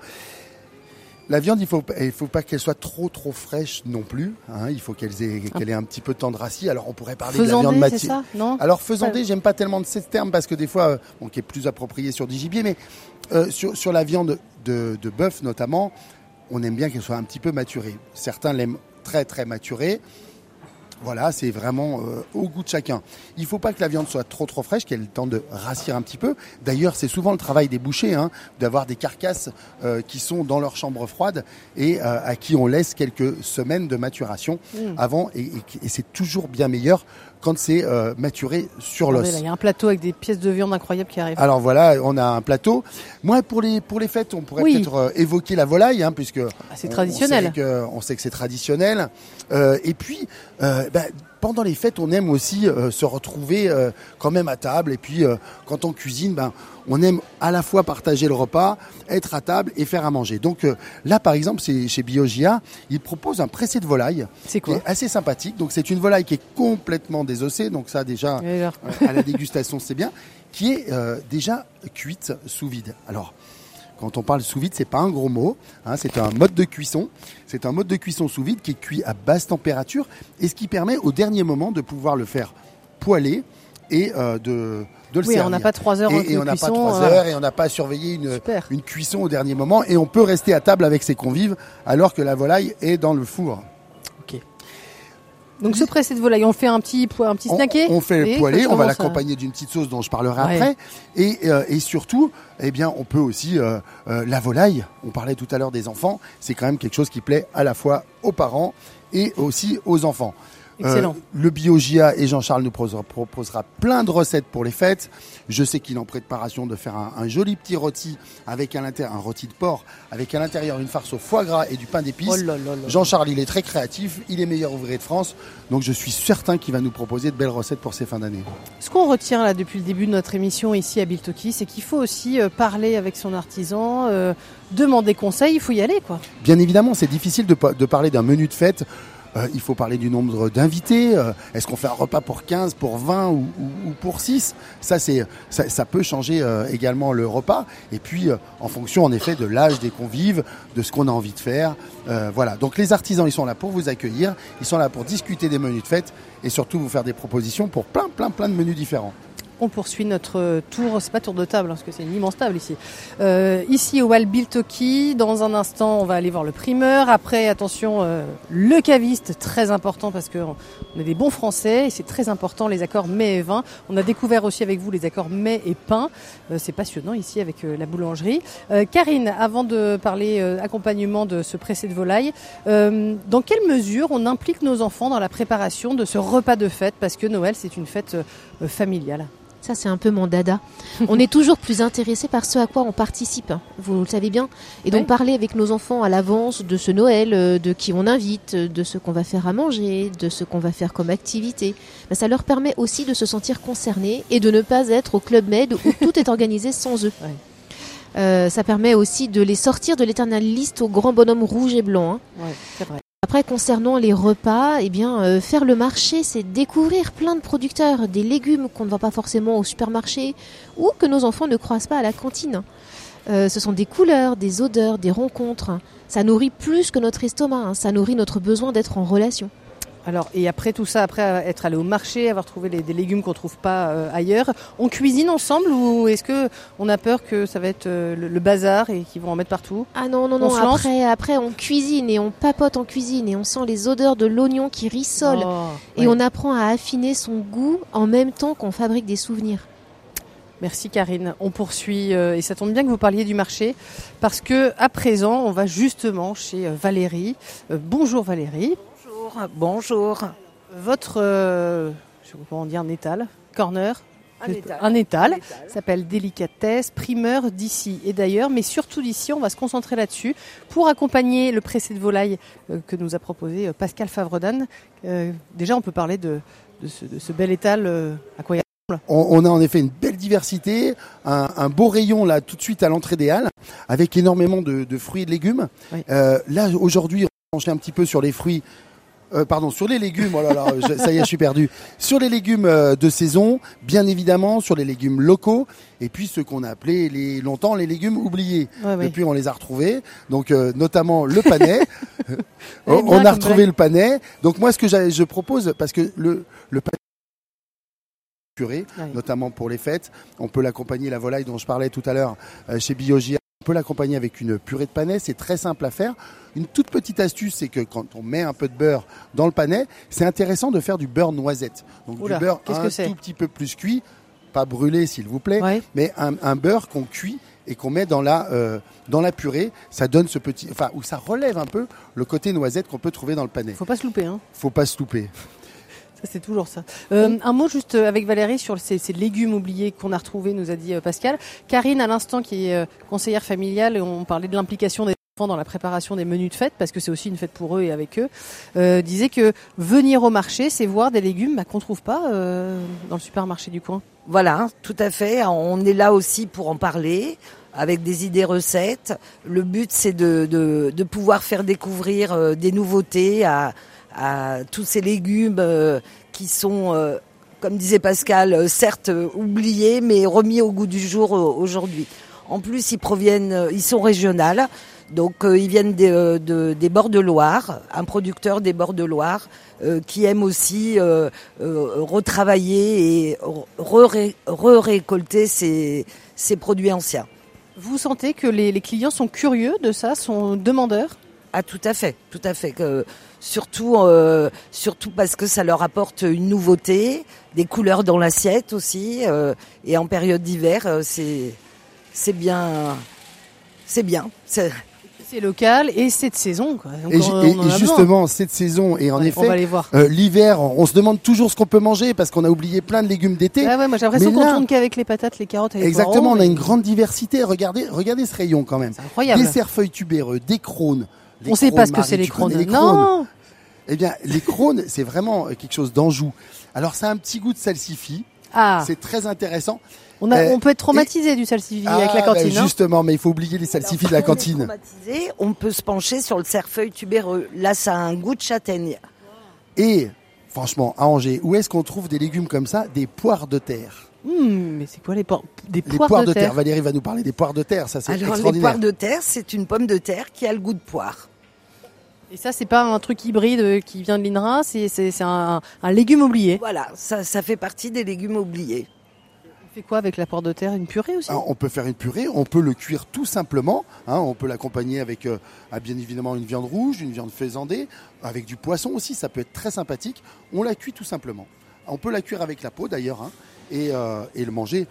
La viande, il faut, il faut pas qu'elle soit trop trop fraîche non plus. Hein. il faut qu'elle ait, qu'elle ait un petit peu de tendrassie. Alors on pourrait parler de la viande
matière.
Alors faisandée, j'aime pas tellement de ces termes parce que des fois, euh, bon, qui est plus approprié sur du gibier, mais euh, sur, sur la viande de, de bœuf notamment, on aime bien qu'elle soit un petit peu maturée. Certains l'aiment très très maturée. Voilà, c'est vraiment euh, au goût de chacun. Il faut pas que la viande soit trop trop fraîche, qu'elle temps de rassir un petit peu. D'ailleurs, c'est souvent le travail des bouchers, hein, d'avoir des carcasses euh, qui sont dans leur chambre froide et euh, à qui on laisse quelques semaines de maturation mmh. avant, et, et c'est toujours bien meilleur quand c'est euh, maturé sur l'os.
Il y a un plateau avec des pièces de viande incroyables qui arrivent.
Alors voilà, on a un plateau. Moi, pour les pour les fêtes, on pourrait peut-être euh, évoquer la volaille, hein, puisque
ah, c'est traditionnel.
On sait que, c'est traditionnel. Euh, et puis, bah, pendant les fêtes, on aime aussi se retrouver quand même à table. Et puis, quand on cuisine, ben on aime à la fois partager le repas, être à table et faire à manger. Donc euh, là, par exemple, c'est chez Biogia, ils proposent un pressé de volaille.
C'est
Qui est assez sympathique. Donc c'est une volaille qui est complètement désossée. Donc ça, déjà, euh, à la dégustation, c'est bien. Qui est euh, déjà cuite sous vide. Alors, quand on parle sous vide, c'est pas un gros mot. Hein, c'est un mode de cuisson. C'est un mode de cuisson sous vide qui est cuit à basse température et ce qui permet au dernier moment de pouvoir le faire poêler et de
oui, on n'a pas trois heures
et, et on n'a pas trois heures et on n'a pas surveillé une, une cuisson au dernier moment et on peut rester à table avec ses convives alors que la volaille est dans le four.
Donc ce pressé de volaille, on fait un petit un petit snacké.
On, fait le poêlé, on va l'accompagner d'une petite sauce dont je parlerai après. Et, euh, et, surtout, eh bien, on peut aussi euh, euh, la volaille. On parlait tout à l'heure des enfants. C'est quand même quelque chose qui plaît à la fois aux parents et aussi aux enfants.
Excellent.
Euh, le BioGIA et Jean-Charles nous proposera, plein de recettes pour les fêtes. Je sais qu'il est en préparation de faire un, joli petit rôti avec à l'intérieur un rôti de porc avec à l'intérieur une farce au foie gras et du pain d'épices.
Oh
Jean-Charles, il est très créatif, il est meilleur ouvrier de France, donc je suis certain qu'il va nous proposer de belles recettes pour ces fins d'année.
Ce qu'on retient là depuis le début de notre émission ici à Biltoki, c'est qu'il faut aussi euh, parler avec son artisan, euh, demander conseil, il faut y aller quoi.
Bien évidemment, c'est difficile de, de parler d'un menu de fête euh, il faut parler du nombre d'invités. Euh, est-ce qu'on fait un repas pour 15, pour 20 ou, pour 6 Ça, ça, peut changer euh, également le repas. Et puis, en fonction, en effet, de l'âge des convives, de ce qu'on a envie de faire. voilà. Donc, les artisans, ils sont là pour vous accueillir. Ils sont là pour discuter des menus de fête et surtout vous faire des propositions pour plein, plein, plein de menus différents
on poursuit notre tour, c'est pas tour de table, hein, parce que c'est une immense table ici. Euh, ici au Walbiltoki, dans un instant, on va aller voir le primeur. Après, attention, euh, le caviste, très important parce qu'on a des bons Français et c'est très important les accords mets et vin. On a découvert aussi avec vous les accords mets et pain. Euh, c'est passionnant ici avec la boulangerie. Karine, avant de parler accompagnement de ce pressé de volaille, dans quelle mesure on implique nos enfants dans la préparation de ce repas de fête? Parce que Noël, c'est une fête familiale.
Ça, c'est un peu mon dada. on est toujours plus intéressé par ce à quoi on participe, hein. vous le savez bien. Et donc, parler avec nos enfants à l'avance de ce Noël, euh, de qui on invite, de ce qu'on va faire à manger, de ce qu'on va faire comme activité, bah, ça leur permet aussi de se sentir concernés et de ne pas être au Club Med où tout est organisé sans eux. Euh, ça permet aussi de les sortir de l'éternelle liste au grand bonhomme rouge et blanc.
Hein. c'est vrai.
Après, concernant les repas, eh euh, faire le marché, c'est découvrir plein de producteurs, des légumes qu'on ne voit pas forcément au supermarché ou que nos enfants ne croisent pas à la cantine. Euh, ce sont des couleurs, des odeurs, des rencontres. Ça nourrit plus que notre estomac, hein. ça nourrit notre besoin d'être en relation.
Alors, et après tout ça, après être allé au marché, avoir trouvé des légumes qu'on trouve pas euh, ailleurs, on cuisine ensemble ou est-ce que on a peur que ça va être euh, le, bazar et qu'ils vont en mettre partout?
Ah non, non, non. Après, après, on cuisine et on papote en cuisine et on sent les odeurs de l'oignon qui rissole oh, et on apprend à affiner son goût en même temps qu'on fabrique des souvenirs.
Merci Karine. On poursuit euh, et ça tombe bien que vous parliez du marché parce que à présent on va justement chez Valérie. bonjour Valérie.
Bonjour.
Votre, euh, je sais pas comment dire, un étal, corner,
un
étal, s'appelle Délicatesse, primeur d'ici. Et d'ailleurs, mais surtout d'ici, on va se concentrer là-dessus pour accompagner le pressé de volaille euh, que nous a proposé euh, Pascal Favredan. déjà, on peut parler de, ce, bel étal à quoi
on, on, a en effet une belle diversité, un, beau rayon là tout de suite à l'entrée des halles, avec énormément de, fruits et de légumes. là aujourd'hui, on va un petit peu sur les fruits euh, pardon, sur les légumes, oh là là, ça y est, je suis perdu. Sur les légumes euh, de saison, bien évidemment, sur les légumes locaux, et puis ceux qu'on a appelés les, longtemps les légumes oubliés. Depuis, on les a retrouvés, donc euh, notamment le panais. on a retrouvé le panais. Donc moi, ce que je propose, parce que le, le panais purée, notamment pour les fêtes, on peut l'accompagner la volaille dont je parlais tout à l'heure chez Biogia peut l'accompagner avec une purée de panais, c'est très simple à faire. Une toute petite astuce, c'est que quand on met un peu de beurre dans le panais, c'est intéressant de faire du beurre noisette. Donc du beurre un tout petit peu plus cuit, pas brûlé s'il vous plaît, mais un, beurre qu'on cuit et qu'on met dans la euh, dans la purée, ça donne ce petit, enfin où ça relève un peu le côté noisette qu'on peut trouver dans le panais.
Faut pas se louper, hein.
Faut pas se louper.
Ça c'est toujours ça. Euh, un mot juste euh, avec Valérie sur ces, légumes oubliés qu'on a retrouvés, nous a dit Pascal. Karine à l'instant qui est conseillère familiale, on parlait de l'implication des dans la préparation des menus de fête, parce que c'est aussi une fête pour eux et avec eux, euh, disait que venir au marché, c'est voir des légumes bah, qu'on trouve pas euh, dans le supermarché du coin.
Voilà, tout à fait. On est là aussi pour en parler avec des idées recettes. Le but, c'est de, de, de, pouvoir faire découvrir euh, des nouveautés à, à, tous ces légumes euh, qui sont, euh, comme disait Pascal, certes oubliés, mais remis au goût du jour aujourd'hui. En plus, ils proviennent, ils sont régionales. Donc euh, ils viennent des, euh, bords de Loire, un producteur des bords de Loire euh, qui aime aussi retravailler et re-récolter ses, produits anciens.
Vous sentez que les, clients sont curieux de ça, sont demandeurs?
Ah tout à fait, tout à fait. surtout, surtout parce que ça leur apporte une nouveauté, des couleurs dans l'assiette aussi, et en période d'hiver, c'est c'est bien, c'est bien.
C'est local et c'est de saison.
et, justement, c'est de saison. Et en effet, euh, l'hiver, on, se demande toujours ce qu'on peut manger parce qu'on a oublié plein de légumes d'été.
Ah ouais, moi j'ai l'impression qu'on tourne qu'avec les patates, les carottes et les
Exactement, on a une grande diversité. Regardez, regardez ce rayon quand même.
C'est incroyable.
Des cerfeuilles tubéreux, des crônes.
On ne sait pas ce que c'est les crônes. Non.
Eh bien, les crônes, c'est vraiment quelque chose d'anjou. Alors, ça a un petit goût de salsifis. Ah. C'est très intéressant.
On, a, on peut être traumatisé du salsifis avec la ah, cantine.
Ben justement, mais il faut oublier les salsifis de la cantine.
On, traumatisé, on peut se pencher sur le cerfeuil tubéreux. Là, ça a un goût de châtaigne.
Et franchement, à Angers, où est-ce qu'on trouve des légumes comme ça? Des poires de terre.
Hmm, mais c'est quoi les, poires,
des poires, de, terre. Valérie va nous parler des poires de terre, ça c'est extraordinaire.
les poires de terre, c'est une pomme de terre qui a le goût de poire.
Et ça, c'est pas un truc hybride euh, qui vient de l'INRA, c'est un, un, légume oublié.
Voilà, ça, ça fait partie des légumes oubliés
fait quoi avec la porte de terre? Une purée aussi?
Ah, On peut faire une purée, on peut le cuire tout simplement. Hein, on peut l'accompagner avec euh, ah, bien évidemment une viande rouge, une viande faisandée, avec du poisson aussi, ça peut être très sympathique. On la cuit tout simplement. On peut la cuire avec la peau d'ailleurs hein, et, euh, et, le manger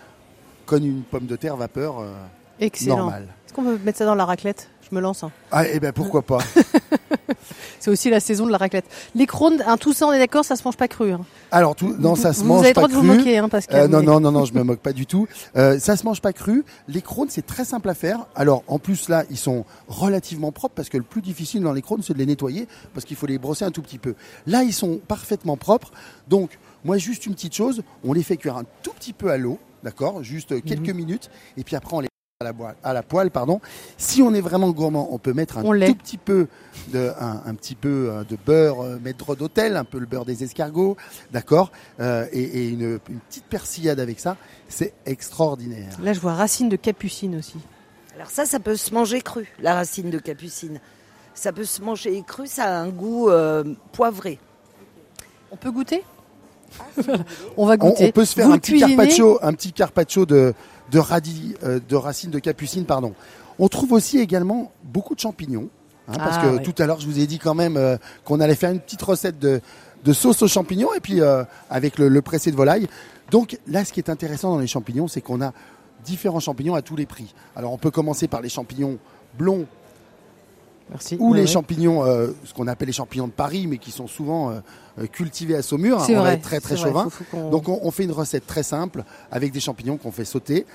comme une pomme de terre vapeur euh,
Excellent. Est-ce qu'on peut mettre ça dans la raclette? Je me lance. Hein.
Ah, eh ben pourquoi pas
C'est aussi la saison de la raclette. Les crônes, hein, tout ça, on est d'accord, ça se mange pas cru. Hein.
Alors, tout, non, ça se mange pas cru. Vous avez
droit de vous moquer, hein, Pascal.
Euh, non, non, non, non, je me moque pas du tout. Euh, ça se mange pas cru. Les crônes, c'est très simple à faire. Alors, en plus, là, ils sont relativement propres parce que le plus difficile dans les crônes, c'est de les nettoyer parce qu'il faut les brosser un tout petit peu. Là, ils sont parfaitement propres. Donc, moi, juste une petite chose, on les fait cuire un tout petit peu à l'eau, d'accord Juste quelques mhm. minutes. Et puis après, on les à la, à la poêle, pardon. Si on est vraiment gourmand, on peut mettre un tout petit peu de, un, petit peu euh, de beurre, euh, maître d'hôtel, un peu le beurre des escargots, d'accord, euh, et, une, petite persillade avec ça, c'est extraordinaire.
Là, je vois racine de capucine aussi.
Alors ça, ça peut se manger cru, la racine de capucine. Ça peut se manger cru, ça a un goût poivré.
On peut goûter? On va goûter.
On, peut se faire un petit carpaccio, un petit carpaccio de de, radis, euh, de racines de capucine. Pardon. On trouve aussi également beaucoup de champignons. Hein, parce ah, que tout à l'heure, je vous ai dit quand même euh, qu'on allait faire une petite recette de, sauce aux champignons et puis euh, avec le, pressé de volaille. Donc là, ce qui est intéressant dans les champignons, c'est qu'on a différents champignons à tous les prix. Alors on peut commencer par les champignons blonds Merci. ou les champignons, ce qu'on appelle les champignons de Paris, mais qui sont souvent cultivés à Saumur. Hein, on vrai, très très chauvin. Donc on, on, fait une recette très simple avec des champignons qu'on fait sauter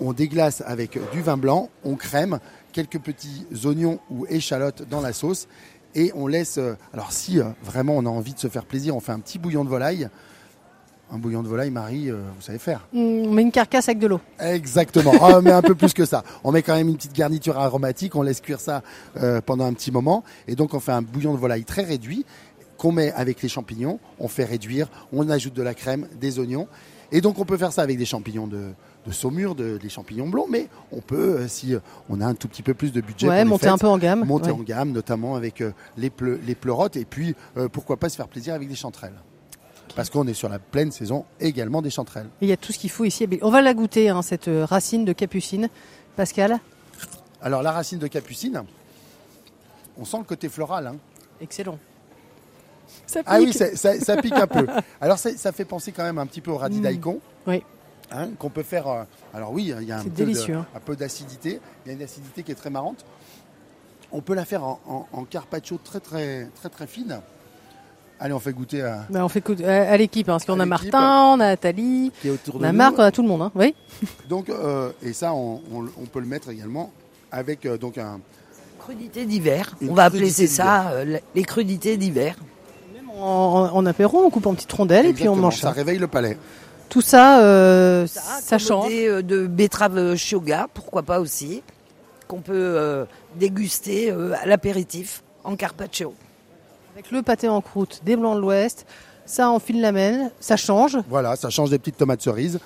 on déglace avec du vin blanc, on crème, quelques petits oignons ou échalotes dans la sauce et on laisse. Euh, alors si euh, vraiment on a envie de se faire plaisir, on fait un petit bouillon de volaille. Un bouillon de volaille, Marie, euh, vous savez faire.
Mmh, on met une carcasse avec de l'eau.
Exactement. on met un peu plus que ça. On met quand même une petite garniture aromatique. On laisse cuire ça pendant un petit moment. Et donc on fait un bouillon de volaille très réduit qu'on met avec les champignons. On fait réduire. On ajoute de la crème, des oignons. Et donc on peut faire ça avec des champignons de, de saumure, de, des champignons blonds, mais on peut, euh, si euh, on a un tout petit peu plus de budget,
monter un peu en gamme,
monter en gamme, notamment avec euh, les, les pleurotes, et puis pourquoi pas se faire plaisir avec des chanterelles. Parce qu'on est sur la pleine saison également des chanterelles.
Il y a tout ce qu'il faut ici. On va la goûter, hein, cette racine de capucine. Pascal
Alors la racine de capucine, on sent le côté floral. Hein.
Excellent.
Ça pique. Ah oui, ça, pique un peu. Alors ça, fait penser quand même un petit peu au radis mmh. daikon.
Oui.
Hein, qu'on peut faire. Euh, alors oui, il y a un peu, un peu d'acidité. Il y a une acidité qui est très marrante. On peut la faire en, carpaccio très très très très fine. Allez, on fait goûter à.
Ben, on fait à, l'équipe, hein, parce qu'on a Martin, on a Nathalie, on a Marc, on a tout le monde, oui.
Donc, euh, et ça, on, peut le mettre également avec euh, donc un.
Crudité d'hiver. On va appeler ça les crudités d'hiver.
En, en, apéro, on coupe en petites rondelles et puis on mange
ça. Réveille le palais.
Tout ça, euh, ça, change.
Euh, de betterave shoga, pourquoi pas aussi, qu'on peut euh, déguster à l'apéritif en carpaccio.
Avec le pâté en croûte des Blancs de l'Ouest, ça enfile la mène, ça change.
Voilà, ça change des petites tomates cerises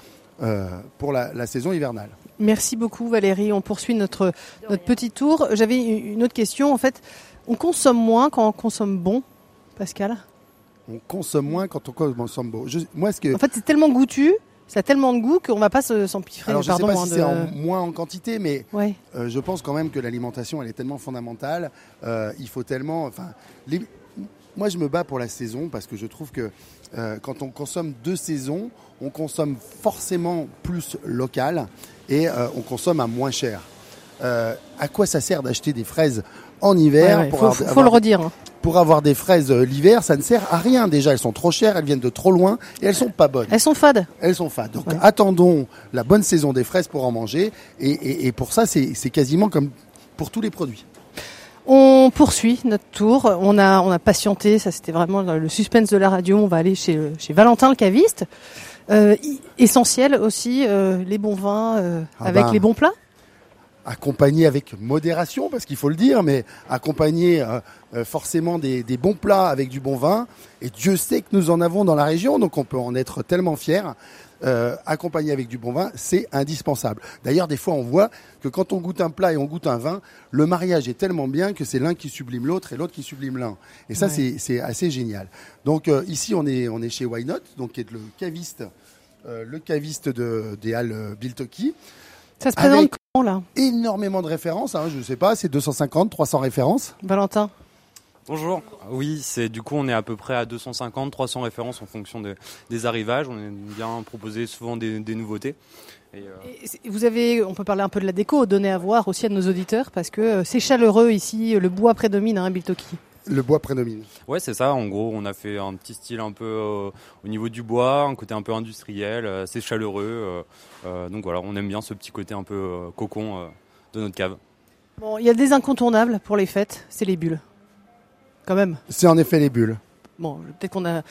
pour la, saison hivernale.
Merci beaucoup Valérie. On poursuit notre, notre petit tour. J'avais une autre question. En fait, on consomme moins quand on consomme bon, Pascal?
On consomme moins quand on consomme moi, ce que...
En fait, c'est tellement goûtu, ça a tellement de goût qu'on ne va pas s'empiffrer.
Alors, je ne sais pas si c'est en, moins en quantité, mais euh, je pense quand même que l'alimentation, elle est tellement fondamentale. Euh, il faut tellement... Enfin, Moi, je me bats pour la saison parce que je trouve que euh, quand on consomme deux saisons, on consomme forcément plus local et on consomme à moins cher. à quoi ça sert d'acheter des fraises en hiver
Il faut, le redire. Hein
pour avoir des fraises euh, l'hiver, ça ne sert à rien. Déjà, elles sont trop chères, elles viennent de trop loin et elles sont pas bonnes.
Elles sont fades.
Elles sont fades. Donc attendons la bonne saison des fraises pour en manger. Et, pour ça, c'est quasiment comme pour tous les produits.
On poursuit notre tour. On a, on a patienté. Ça, c'était vraiment le suspense de la radio. On va aller chez, chez Valentin le caviste. Euh, essentiel aussi, euh, les bons vins ah avec ben. les bons plats
accompagné avec modération, parce qu'il faut le dire, mais accompagné euh, euh, forcément des, bons plats avec du bon vin. Et Dieu sait que nous en avons dans la région, donc on peut en être tellement fier. Euh, accompagné avec du bon vin, c'est indispensable. D'ailleurs, des fois, on voit que quand on goûte un plat et on goûte un vin, le mariage est tellement bien que c'est l'un qui sublime l'autre et l'autre qui sublime l'un. Et ça, c'est assez génial. Donc ici, on est, on est chez Why Not, donc qui est le caviste, le caviste de, des Halles Biltoki.
Ça se présente comment là?
Énormément de références, hein, je ne sais pas, c'est 250, 300 références.
Valentin?
Bonjour. Oui, c'est du coup on est à peu près à 250, 300 références en fonction des arrivages. On aime bien proposer souvent des, nouveautés.
Euh, vous avez, on peut parler un peu de la déco, donner à voir aussi à nos auditeurs parce que euh, c'est chaleureux ici, le bois prédomine à hein, Biltoki.
Le bois prédomine.
Ouais, c'est ça. En gros, on a fait un petit style un peu euh, au niveau du bois, un côté un peu industriel, assez chaleureux. donc voilà, on aime bien ce petit côté un peu cocon de notre cave.
Bon, il y a des incontournables pour les fêtes, c'est les bulles quand même.
C'est en effet les bulles.
Bon, peut-être qu'on a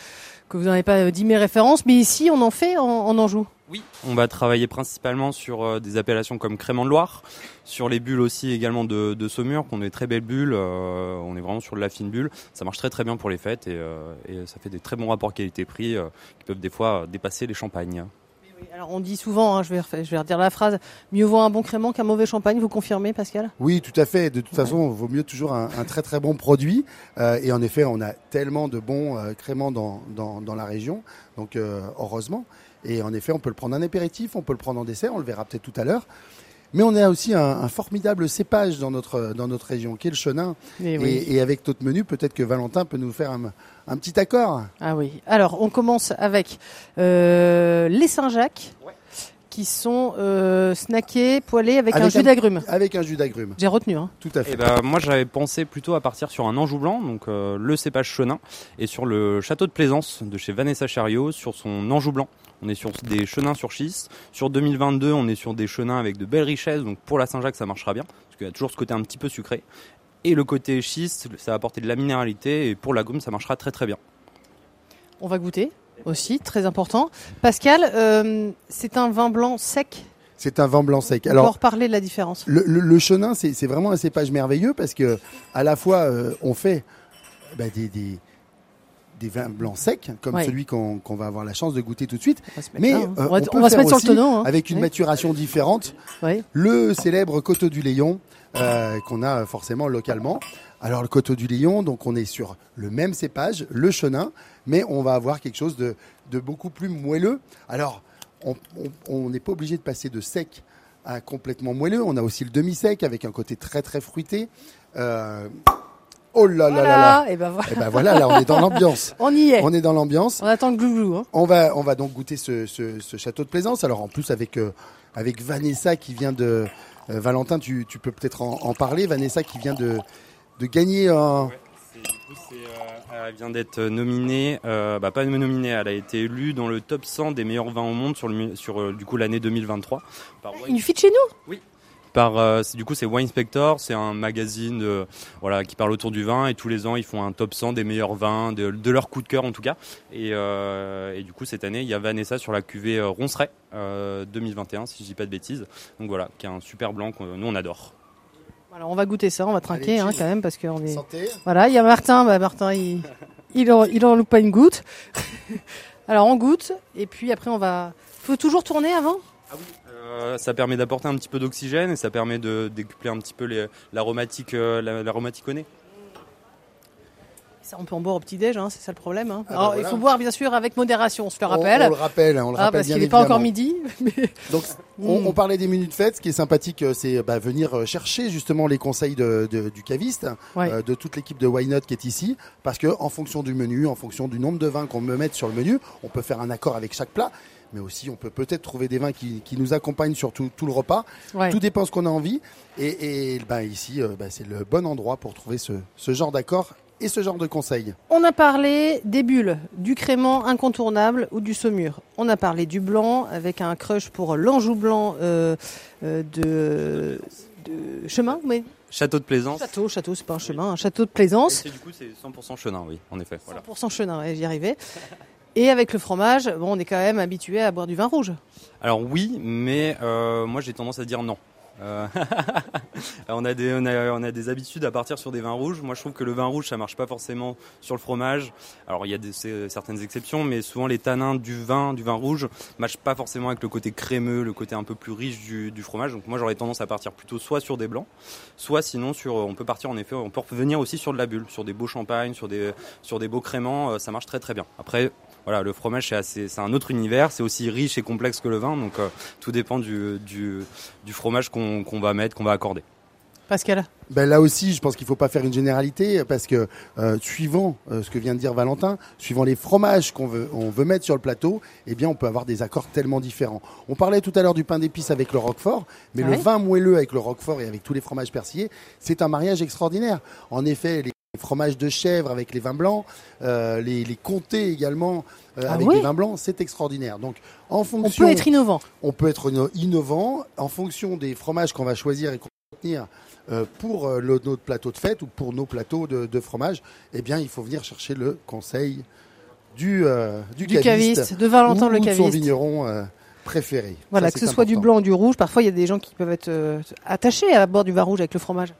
que vous n'avez pas dit mes références, mais ici on en fait en, Anjou.
Oui, on va travailler principalement sur euh, des appellations comme Crément de Loire, sur les bulles aussi également de, de Saumur, qu'on est très belles bulles, euh, on est vraiment sur de la fine bulle, ça marche très très bien pour les fêtes et, euh, et ça fait des très bons rapports qualité-prix qui peuvent des fois dépasser les champagnes
alors on dit souvent, hein, je, vais je vais redire la phrase, mieux vaut un bon crément qu'un mauvais champagne, vous confirmez Pascal?
Oui, tout à fait. De toute façon, il vaut mieux toujours un, très très bon produit. Euh, et en effet, on a tellement de bons euh, créments dans, dans, la région, donc euh, heureusement. Et en effet, on peut le prendre en apéritif, on peut le prendre en dessert, on le verra peut-être tout à l'heure. Mais on a aussi un, formidable cépage dans notre, dans notre région, qui est le chenin. Eh et, avec notre menu, peut-être que Valentin peut nous faire un, petit accord.
Ah oui. Alors, on commence avec euh, les Saint-Jacques. Qui sont euh, snackés, poêlés avec, un jus d'agrumes.
Avec un jus d'agrumes.
J'ai retenu. Hein.
Tout à fait.
Et eh ben, moi, j'avais pensé plutôt à partir sur un Anjou blanc, donc euh, le cépage chenin, et sur le château de Plaisance de chez Vanessa Chariot, sur son Anjou blanc. On est sur des chenins sur schiste. Sur 2022, on est sur des chenins avec de belles richesses. Donc pour la Saint-Jacques, ça marchera bien. Parce qu'il y a toujours ce côté un petit peu sucré. Et le côté schiste, ça va apporter de la minéralité. Et pour la gomme, ça marchera très très bien.
On va goûter aussi, très important. Pascal, euh, c'est un vin blanc sec?
C'est un vin blanc sec.
Alors, on va reparler de la différence.
Le, chenin, c'est vraiment un cépage merveilleux parce que à la fois euh, on fait bah, des, des vins blancs secs, comme celui qu'on va avoir la chance de goûter tout de suite. Mais hein. on, va, se mettre sur le tonneau. Hein. Avec une maturation différente. Le célèbre Coteau du Léon, euh, qu'on a forcément localement. Alors le Coteau du Léon, donc on est sur le même cépage, le chenin, mais on va avoir quelque chose de, beaucoup plus moelleux. Alors on n'est pas obligé de passer de sec un complètement moelleux. On a aussi le demi-sec avec un côté très très fruité. Euh, oh là là là là.
Et ben voilà.
Et ben voilà, là on est dans l'ambiance.
on y est.
On est dans l'ambiance.
On attend le glouglou. Hein.
On va on va donc goûter ce, ce, ce château de Plaisance. Alors en plus avec euh, avec Vanessa qui vient de euh, Valentin, tu, tu peux peut-être en, en, parler. Vanessa qui vient de de gagner un. Ouais,
elle vient d'être nominée, euh, bah pas nominée, elle a été élue dans le top 100 des meilleurs vins au monde sur, le, sur euh, du coup l'année 2023.
Par Une fille de chez nous?
Oui. Par, euh, du coup, c'est Wine Inspector, c'est un magazine euh, voilà, qui parle autour du vin et tous les ans ils font un top 100 des meilleurs vins, de, de leur coup de cœur en tout cas. Et, euh, et, du coup, cette année, il y a Vanessa sur la cuvée Ronceret 2021, si je dis pas de bêtises. Donc voilà, qui est un super blanc que nous on adore.
Alors on va goûter ça, on va trinquer hein, quand même parce qu'on est. Santé. Voilà, il y a Martin, bah Martin il il en, il en loupe pas une goutte. Alors on goûte et puis après on va. Faut toujours tourner avant?
Ah oui. Euh, ça permet d'apporter un petit peu d'oxygène et ça permet de décupler un petit peu l'aromatique euh, l'aromatique au nez
on peut en boire au petit-déj, hein, c'est ça le problème. Hein. Ah bah Alors, il faut boire bien sûr avec modération, on se le rappelle.
On, le rappelle, on le ah, rappelle
parce qu'il n'est pas encore midi.
Donc, on, on, parlait des minutes fêtes. Ce qui est sympathique, euh, c'est bah, venir chercher justement les conseils de, de, du caviste, euh, de toute l'équipe de Why Not qui est ici, parce que en fonction du menu, en fonction du nombre de vins qu'on me met sur le menu, on peut faire un accord avec chaque plat mais aussi on peut peut-être trouver des vins qui, qui nous accompagnent sur tout, tout le repas. Tout dépend ce qu'on a envie. Et, et bah, ici, bah, c'est le bon endroit pour trouver ce, ce genre d'accord et ce genre de conseils.
On a parlé des bulles, du crément incontournable ou du saumur. On a parlé du blanc avec un crush pour l'Anjou blanc euh, euh, de, de, chemin, mais
Château de Plaisance.
Château, château, c'est pas un chemin, un château de Plaisance.
Et du coup, c'est 100% chenin, oui, en effet.
100% chenin, j'y arrivais. Et avec le fromage, bon, on est quand même habitué à boire du vin rouge.
Alors oui, mais euh, moi j'ai tendance à dire non. Euh, on, a des, on, a, on, a des habitudes à partir sur des vins rouges. Moi, je trouve que le vin rouge, ça marche pas forcément sur le fromage. Alors, il y a certaines exceptions, mais souvent les tanins du vin, du vin rouge, marchent pas forcément avec le côté crémeux, le côté un peu plus riche du, du fromage. Donc, moi, j'aurais tendance à partir plutôt soit sur des blancs, soit sinon sur. On peut partir en effet, on peut revenir aussi sur de la bulle, sur des beaux champagnes, sur des, sur des beaux créments. Euh, ça marche très très bien. Après, voilà, le fromage c'est un autre univers, c'est aussi riche et complexe que le vin, donc euh, tout dépend du, du, du fromage qu'on va mettre, qu'on va accorder.
Pascal?
Ben là aussi, je pense qu'il faut pas faire une généralité parce que euh, suivant euh, ce que vient de dire Valentin, suivant les fromages qu'on veut, on veut mettre sur le plateau, eh bien, on peut avoir des accords tellement différents. On parlait tout à l'heure du pain d'épices avec le roquefort, mais le vin moelleux avec le roquefort et avec tous les fromages persillés, c'est un mariage extraordinaire. En effet, les fromages de chèvre avec les vins blancs, euh, les, les comtés également euh, ah avec les vins blancs, c'est extraordinaire. Donc, en fonction,
on peut être innovant.
On peut être innovant en fonction des fromages qu'on va choisir et qu'on va retenir euh, pour le, notre plateau de fête ou pour nos plateaux de, de, fromage. Eh bien, il faut venir chercher le conseil du euh, du,
du caviste, de Valentin
ou,
le caviste,
de son vigneron préféré.
Voilà, que ce soit du blanc ou du rouge. Parfois, il y a des gens qui peuvent être attachés à bord du vin rouge avec le fromage.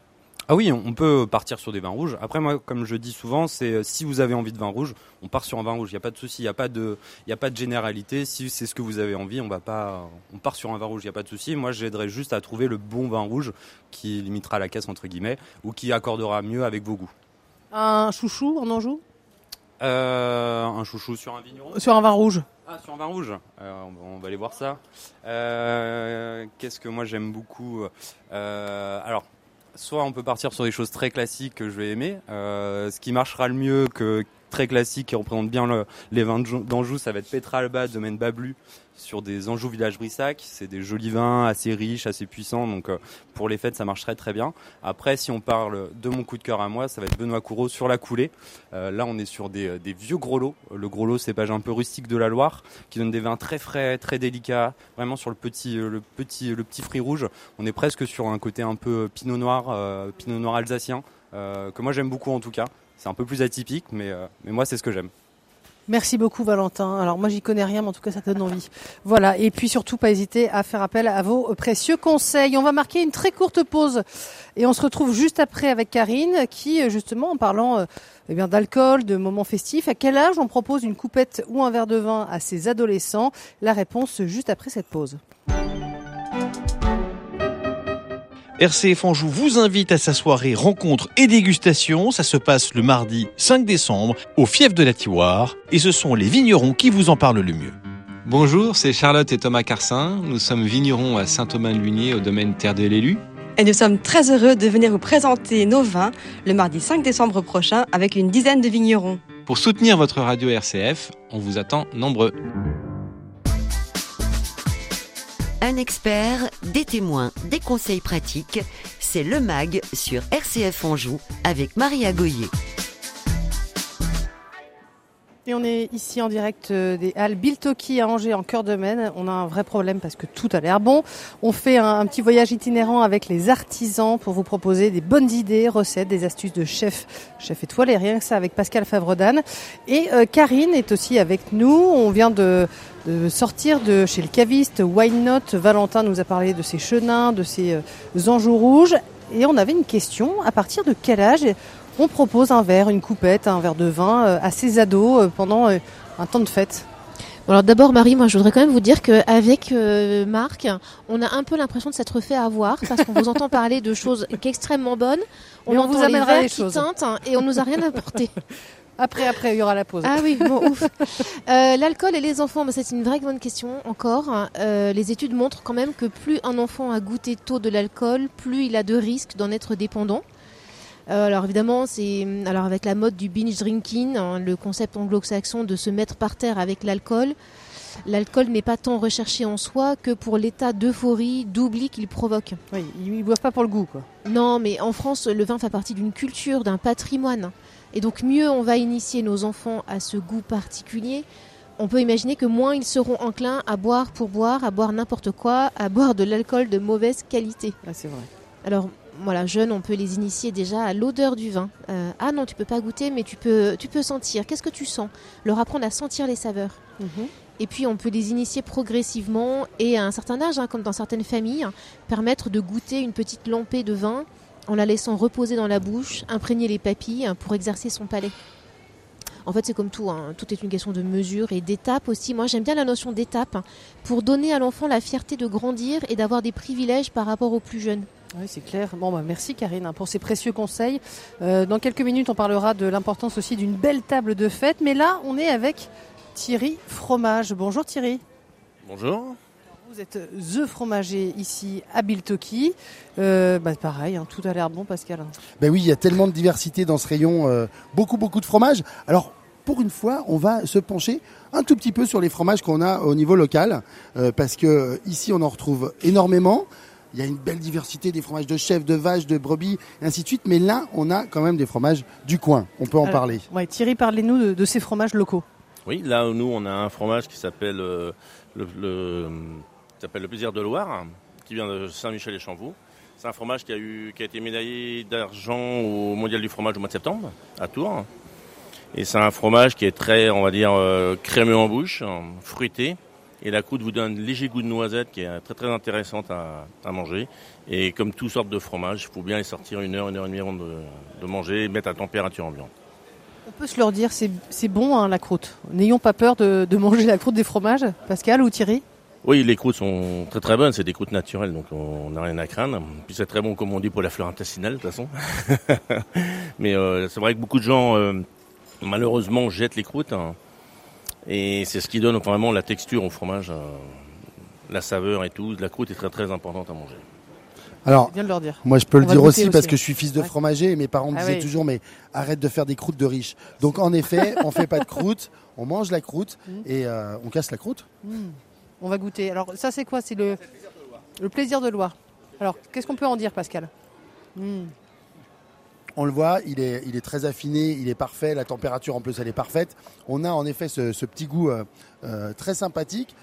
Ah oui, on peut partir sur des vins rouges. Après, moi, comme je dis souvent, c'est euh, si vous avez envie de vin rouge, on part sur un vin rouge. Il n'y a pas de souci, il n'y a pas de, il a pas de généralité. Si c'est ce que vous avez envie, on va pas, on part sur un vin rouge. Il n'y a pas de souci. Moi, j'aiderais juste à trouver le bon vin rouge qui limitera la caisse entre guillemets ou qui accordera mieux avec vos goûts.
Un chouchou en Anjou?
Euh, Un chouchou sur un vigneron?
Sur un vin rouge.
Ah, sur un vin rouge. Euh, on va aller voir ça. Euh, Qu'est-ce que moi j'aime beaucoup? Euh, Alors soit on peut partir sur des choses très classiques que je vais aimer. Euh, ce qui marchera le mieux que très classique qui représente bien le, les vins d'Anjou, ça va être Petra Alba, domaine Bablu, sur des Anjou Village Brissac. C'est des jolis vins assez riches, assez puissants, donc euh, pour les fêtes ça marcherait très bien. Après, si on parle de mon coup de cœur à moi, ça va être Benoît Courreau sur la coulée. Euh, là, on est sur des, vieux gros lots. Le gros lot, c'est pas un peu rustique de la Loire, qui donne des vins très frais, très délicats, vraiment sur le petit, euh, le petit, le petit fruit rouge. On est presque sur un côté un peu pinot noir, pinot noir alsacien. que moi j'aime beaucoup en tout cas. C'est un peu plus atypique, mais, euh, mais moi, c'est ce que j'aime.
Merci beaucoup Valentin. Alors moi j'y connais rien mais en tout cas ça donne envie. Voilà et puis surtout pas hésiter à faire appel à vos précieux conseils. On va marquer une très courte pause et on se retrouve juste après avec Karine qui justement en parlant euh, eh bien d'alcool, de moments festifs, à quel âge on propose une coupette ou un verre de vin à ses adolescents? La réponse juste après cette pause.
RCF Anjou vous invite à sa soirée rencontre et dégustation. Ça se passe le mardi 5 décembre au Fief de la Tiroire et ce sont les vignerons qui vous en parlent le mieux.
Bonjour, c'est Charlotte et Thomas Carsin. Nous sommes vignerons à Saint-Thomas-Lunier au domaine Terre de l'Élu.
Et nous sommes très heureux de venir vous présenter nos vins le mardi 5 décembre prochain avec une dizaine de vignerons.
Pour soutenir votre radio RCF, on vous attend nombreux.
Un expert, des témoins, des conseils pratiques, c'est le MAG sur RCF Anjou avec Maria Goyer.
On est ici en direct euh, des Halles Biltoki à Angers en cœur de Maine. On a un vrai problème parce que tout a l'air bon. On fait un, petit voyage itinérant avec les artisans pour vous proposer des bonnes idées, recettes, des astuces de chef, chef étoilé, rien que ça avec Pascal Favredan. Et euh, Karine est aussi avec nous. On vient de, sortir de chez le caviste Wine Note. Valentin nous a parlé de ses chenins, de ses euh, anjous rouges. Et on avait une question, à partir de quel âge on propose un verre, une coupette, un verre de vin euh, à ses ados euh, pendant euh, un temps de fête
alors d'abord Marie, moi je voudrais quand même vous dire qu'avec Marc, on a un peu l'impression de s'être fait avoir parce qu'on vous entend parler de choses extrêmement bonnes. On, on vous les qui choses. Hein, et on nous a rien apporté.
Après, après, il y aura la pause.
Ah oui, bon, ouf. L'alcool et les enfants, c'est une vraie bonne question encore. les études montrent quand même que plus un enfant a goûté tôt de l'alcool, plus il a de risques d'en être dépendant. Euh, alors évidemment, c'est alors avec la mode du binge drinking, hein, le concept anglo-saxon de se mettre par terre avec l'alcool. L'alcool n'est pas tant recherché en soi que pour l'état d'euphorie, d'oubli qu'il provoque.
Oui, ils ne boivent pas pour le goût, quoi.
Non, mais en France, le vin fait partie d'une culture, d'un patrimoine. Et donc mieux on va initier nos enfants à ce goût particulier, on peut imaginer que moins ils seront enclins à boire pour boire, à boire n'importe quoi, à boire de l'alcool de mauvaise qualité.
Ah, c'est vrai.
Alors voilà, jeunes, on peut les initier déjà à l'odeur du vin. Euh, ah non, tu peux pas goûter, mais tu peux, tu peux sentir. Qu'est-ce que tu sens? Leur apprendre à sentir les saveurs. Mhm. Et puis on peut les initier progressivement et à un certain âge, hein, comme dans certaines familles, permettre de goûter une petite lampée de vin en la laissant reposer dans la bouche, imprégner les papilles hein, pour exercer son palais. En fait, c'est comme tout, hein. tout est une question de mesure et d'étape aussi. Moi, j'aime bien la notion d'étape pour donner à l'enfant la fierté de grandir et d'avoir des privilèges par rapport aux plus jeunes.
Oui, c'est clair. Bon, bah, merci Karine hein, pour ces précieux conseils. Euh, dans quelques minutes, on parlera de l'importance aussi d'une belle table de fête. Mais là, on est avec Thierry Fromage. Bonjour Thierry.
Bonjour.
Vous êtes The Fromager ici à Biltoki. Euh, bah, pareil, hein, tout a l'air bon, Pascal.
Ben oui, il y a tellement de diversité dans ce rayon. Euh, beaucoup, beaucoup de fromages. Alors, pour une fois, on va se pencher un tout petit peu sur les fromages qu'on a au niveau local, parce que ici, on en retrouve énormément. Il y a une belle diversité des fromages de chèvre, de vache, de brebis, et ainsi de suite. Mais là, on a quand même des fromages du coin. On peut en parler.
Ouais, Thierry, parlez-nous de, ces fromages locaux.
Oui, là, nous, on a un fromage qui s'appelle euh, le, le plaisir de Loire, qui vient de Saint-Michel-et-Chamboux. C'est un fromage qui a, eu, qui a été médaillé d'argent au Mondial du fromage au mois de septembre, à Tours. Et c'est un fromage qui est très, on va dire, euh, crémeux en bouche, fruité, et la croûte vous donne un léger goût de noisette qui est très très intéressante à, manger. Et comme toutes sortes de fromages, il faut bien les sortir une heure, une heure et demie avant de, manger et mettre à température ambiante.
On peut se leur dire, c'est bon hein, la croûte. N'ayons pas peur de, manger la croûte des fromages, Pascal ou Thierry?
Oui, les croûtes sont très très bonnes, c'est des croûtes naturelles, donc on n'a rien à craindre. Puis c'est très bon, comme on dit, pour la fleur intestinale, de toute façon. Mais euh, c'est vrai que beaucoup de gens, euh, malheureusement, jettent les croûtes. Hein. Et c'est ce qui donne vraiment la texture au fromage, euh, la saveur et tout. La croûte est très très importante à manger.
Alors, moi je peux le dire aussi, parce que je suis fils de fromager et mes parents me ah disaient toujours mais arrête de faire des croûtes de riches. Donc en effet, on fait pas de croûte, on mange la croûte mm. et euh, on casse la croûte. Mm.
On va goûter. Alors ça c'est quoi? C'est le, le plaisir de Loire. Alors qu'est-ce qu'on peut en dire Pascal? Mm
on le voit, il est, il est très affiné, il est parfait, la température en plus elle est parfaite. On a en effet ce, petit goût euh, euh, très sympathique.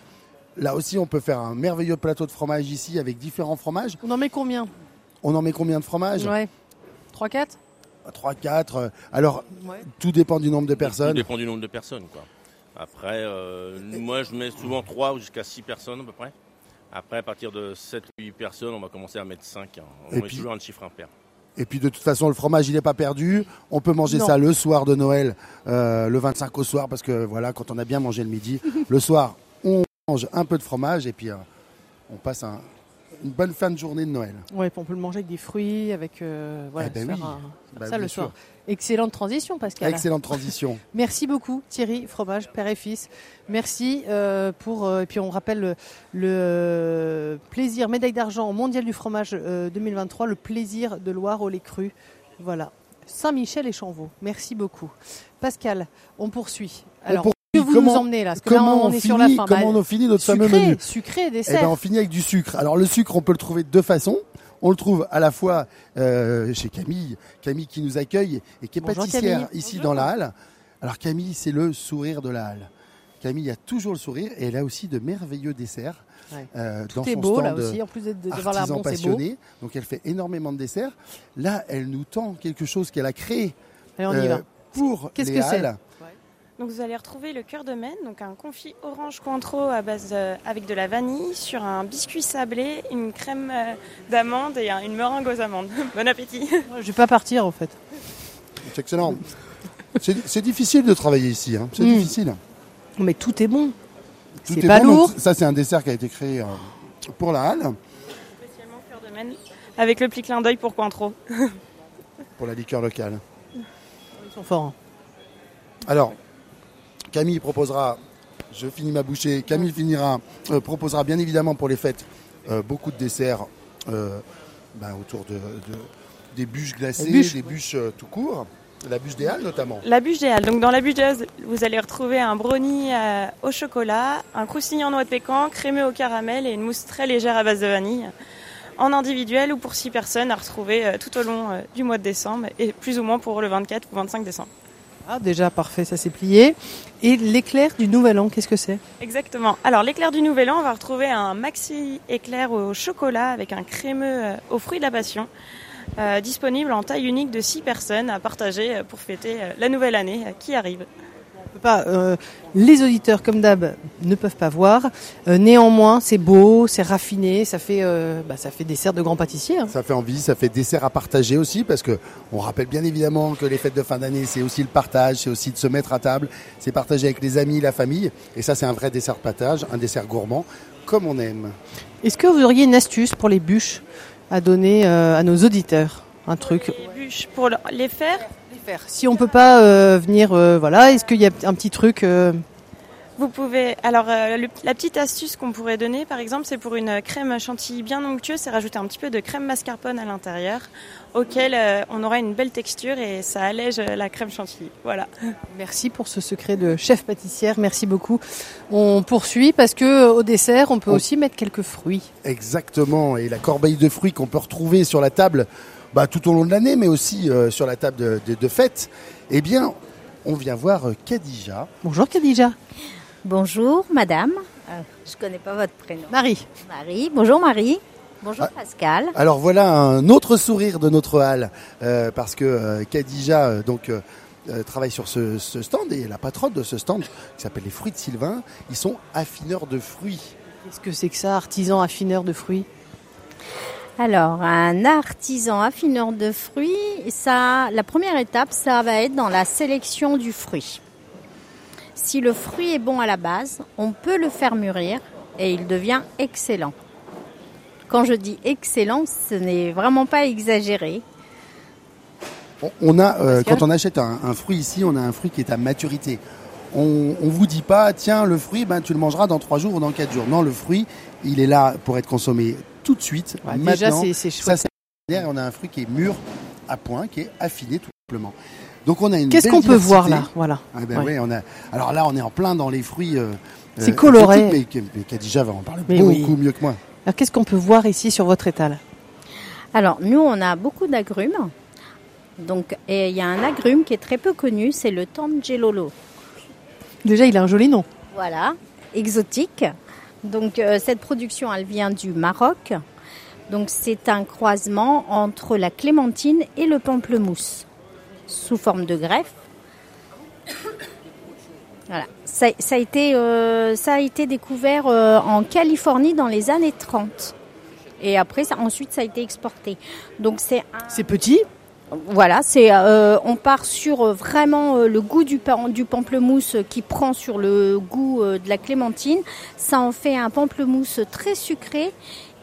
Là aussi, on peut faire un merveilleux plateau de fromage ici avec différents fromages.
On en met combien?
On en met combien de fromages?
Ouais. 3-4
3-4. Euh, alors, tout dépend du nombre de personnes. Tout
dépend du nombre de personnes. Quoi. Après, moi, je mets souvent 3 jusqu'à 6 personnes à peu près. Après, à partir de 7-8 personnes, on va commencer à mettre 5. Hein. On met toujours un chiffre impair.
Et puis de toute façon, le fromage, il n'est pas perdu. On peut manger ça le soir de Noël, euh, le 25 au soir, parce que voilà, quand on a bien mangé le midi, le soir, on mange un peu de fromage et puis euh, on passe un une bonne fin de journée de Noël.
Oui, on peut le manger avec des fruits, avec voilà, eh ben bah, ça le soir. Excellente transition, Pascal.
Excellente transition.
Merci beaucoup, Thierry, fromage, père et fils. Merci euh, pour. Euh, et puis on rappelle le, plaisir, médaille d'argent au mondial du fromage 2023, le plaisir de Loire au lait cru. Voilà. Saint-Michel et Chanvaux. Merci beaucoup. Pascal, on poursuit. Alors, que vous nous emmenez là Parce que
comment
on, est sur la fin.
Comment on finit notre fameux menu
Sucré, dessert.
Eh ben, on finit avec du sucre. Alors le sucre, on peut le trouver de deux façons. On le trouve à la fois euh, chez Camille, Camille qui nous accueille et qui est pâtissière ici dans la halle. Alors Camille, c'est le sourire de la halle. Camille a toujours le sourire et elle a aussi de merveilleux desserts.
Euh, Tout est beau là aussi, en plus la bon, passionné.
Donc elle fait énormément de desserts. Là, elle nous tend quelque chose qu'elle a créé
euh,
pour
Qu'est-ce
que c'est
donc vous allez retrouver le cœur de Maine, donc un confit orange cointreau à base avec de la vanille sur un biscuit sablé, une crème euh, d'amande et une meringue aux amandes. bon appétit.
Je vais pas partir en fait.
C'est excellent. C'est difficile de travailler ici, hein. c'est hmm. difficile.
Mais tout est bon. C'est pas lourd.
ça c'est un dessert qui a été créé euh, pour la halle.
Spécialement cœur de Maine, avec le petit clin d'œil pour Cointreau.
pour la liqueur locale.
Ils sont forts. Hein.
Alors, Camille proposera, je finis ma bouchée, Camille finira, euh, proposera bien évidemment pour les fêtes euh, beaucoup de desserts euh, ben, autour de, des bûches glacées, des bûches tout court. La bûche des Halles notamment.
La bûche des Halles. Donc dans la bûche des Halles, vous allez retrouver un brownie au chocolat, un croustillant noix de pécan, crémeux au caramel et une mousse très légère à base de vanille. En individuel ou pour 6 personnes à retrouver tout au long du mois de décembre et plus ou moins pour le 24 ou 25 décembre.
Ah, déjà, parfait, ça s'est plié. Et l'éclair du Nouvel An, qu'est-ce que c'est?
Exactement. Alors, l'éclair du Nouvel An, on va retrouver un maxi éclair au chocolat avec un crémeux euh, aux fruits de la passion. Euh, disponible en taille unique de 6 personnes à partager euh, pour fêter la nouvelle année qui arrive
pas, euh, les auditeurs, comme d'hab, ne peuvent pas voir. Euh, néanmoins, c'est beau, c'est raffiné, ça fait, euh, bah, ça fait dessert de grands pâtissiers. Hein.
Ça fait envie, ça fait dessert à partager aussi, parce que on rappelle bien évidemment que les fêtes de fin d'année, c'est aussi le partage, c'est aussi de se mettre à table, c'est partager avec les amis, la famille, et ça, c'est un vrai dessert de partage, un dessert gourmand, comme on aime.
Est-ce que vous auriez une astuce pour les bûches à donner à nos auditeurs? Un truc?
Les bûches pour les faire?
Si on peut pas euh, venir, euh, voilà, est-ce qu'il y a un petit truc euh
Vous pouvez. Alors, la petite astuce qu'on pourrait donner, par exemple, c'est pour une crème chantilly bien onctueuse, c'est rajouter un petit peu de crème mascarpone à l'intérieur, auquel on aura une belle texture et ça allège la crème chantilly. Voilà.
Merci pour ce secret de chef pâtissière. Merci beaucoup. On poursuit parce que au dessert, on peut aussi mettre quelques fruits.
Exactement. Et la corbeille de fruits qu'on peut retrouver sur la table bah, tout au long de l'année, mais aussi euh, sur la table de, de, fête, eh bien, on vient voir euh, Khadija.
Bonjour Khadija.
Bonjour madame. Euh, je ne connais pas votre prénom.
Marie.
Marie. Bonjour Marie. Bonjour ah, Pascal.
Alors voilà un autre sourire de notre halle, parce que Khadija donc, travaille sur ce, ce, stand et la patronne de ce stand, qui s'appelle les Fruits de Sylvain, ils sont affineurs de fruits.
Qu'est-ce que c'est que ça, artisan affineur de fruits?
Alors, un artisan affineur de fruits, ça, la première étape, ça va être dans la sélection du fruit. Si le fruit est bon à la base, on peut le faire mûrir et il devient excellent. Quand je dis excellent, ce n'est vraiment pas exagéré.
On a, euh, quand on achète un, fruit ici, on a un fruit qui est à maturité. On, ne vous dit pas, tiens, le fruit, ben, tu le mangeras dans trois jours ou dans quatre jours. Non, le fruit, il est là pour être consommé tout de suite. déjà, c'est chouette. Ça, on a un fruit qui est mûr à point, qui est affiné tout simplement.
Donc on a une. Qu'est-ce qu'on peut voir là? Voilà.
Ah ben on a. Alors là, on est en plein dans les fruits. Euh,
c'est coloré.
Mais, mais Khadija va en parler beaucoup mieux que moi.
Alors qu'est-ce qu'on peut voir ici sur votre étal?
Alors nous, on a beaucoup d'agrumes. Donc, et il y a un agrume qui est très peu connu, c'est le Tangelolo.
Déjà, il a un joli nom.
Voilà, exotique. Donc euh, cette production, elle vient du Maroc. Donc c'est un croisement entre la clémentine et le pamplemousse sous forme de greffe. Voilà. Ça, a été, euh, a été découvert euh, en Californie dans les années 30. Et après, ça, ensuite, ça a été exporté.
C'est petit?
Voilà, c'est euh, on part sur euh, vraiment euh, le goût du, du pamplemousse qui prend sur le goût de la clémentine. Ça en fait un pamplemousse très sucré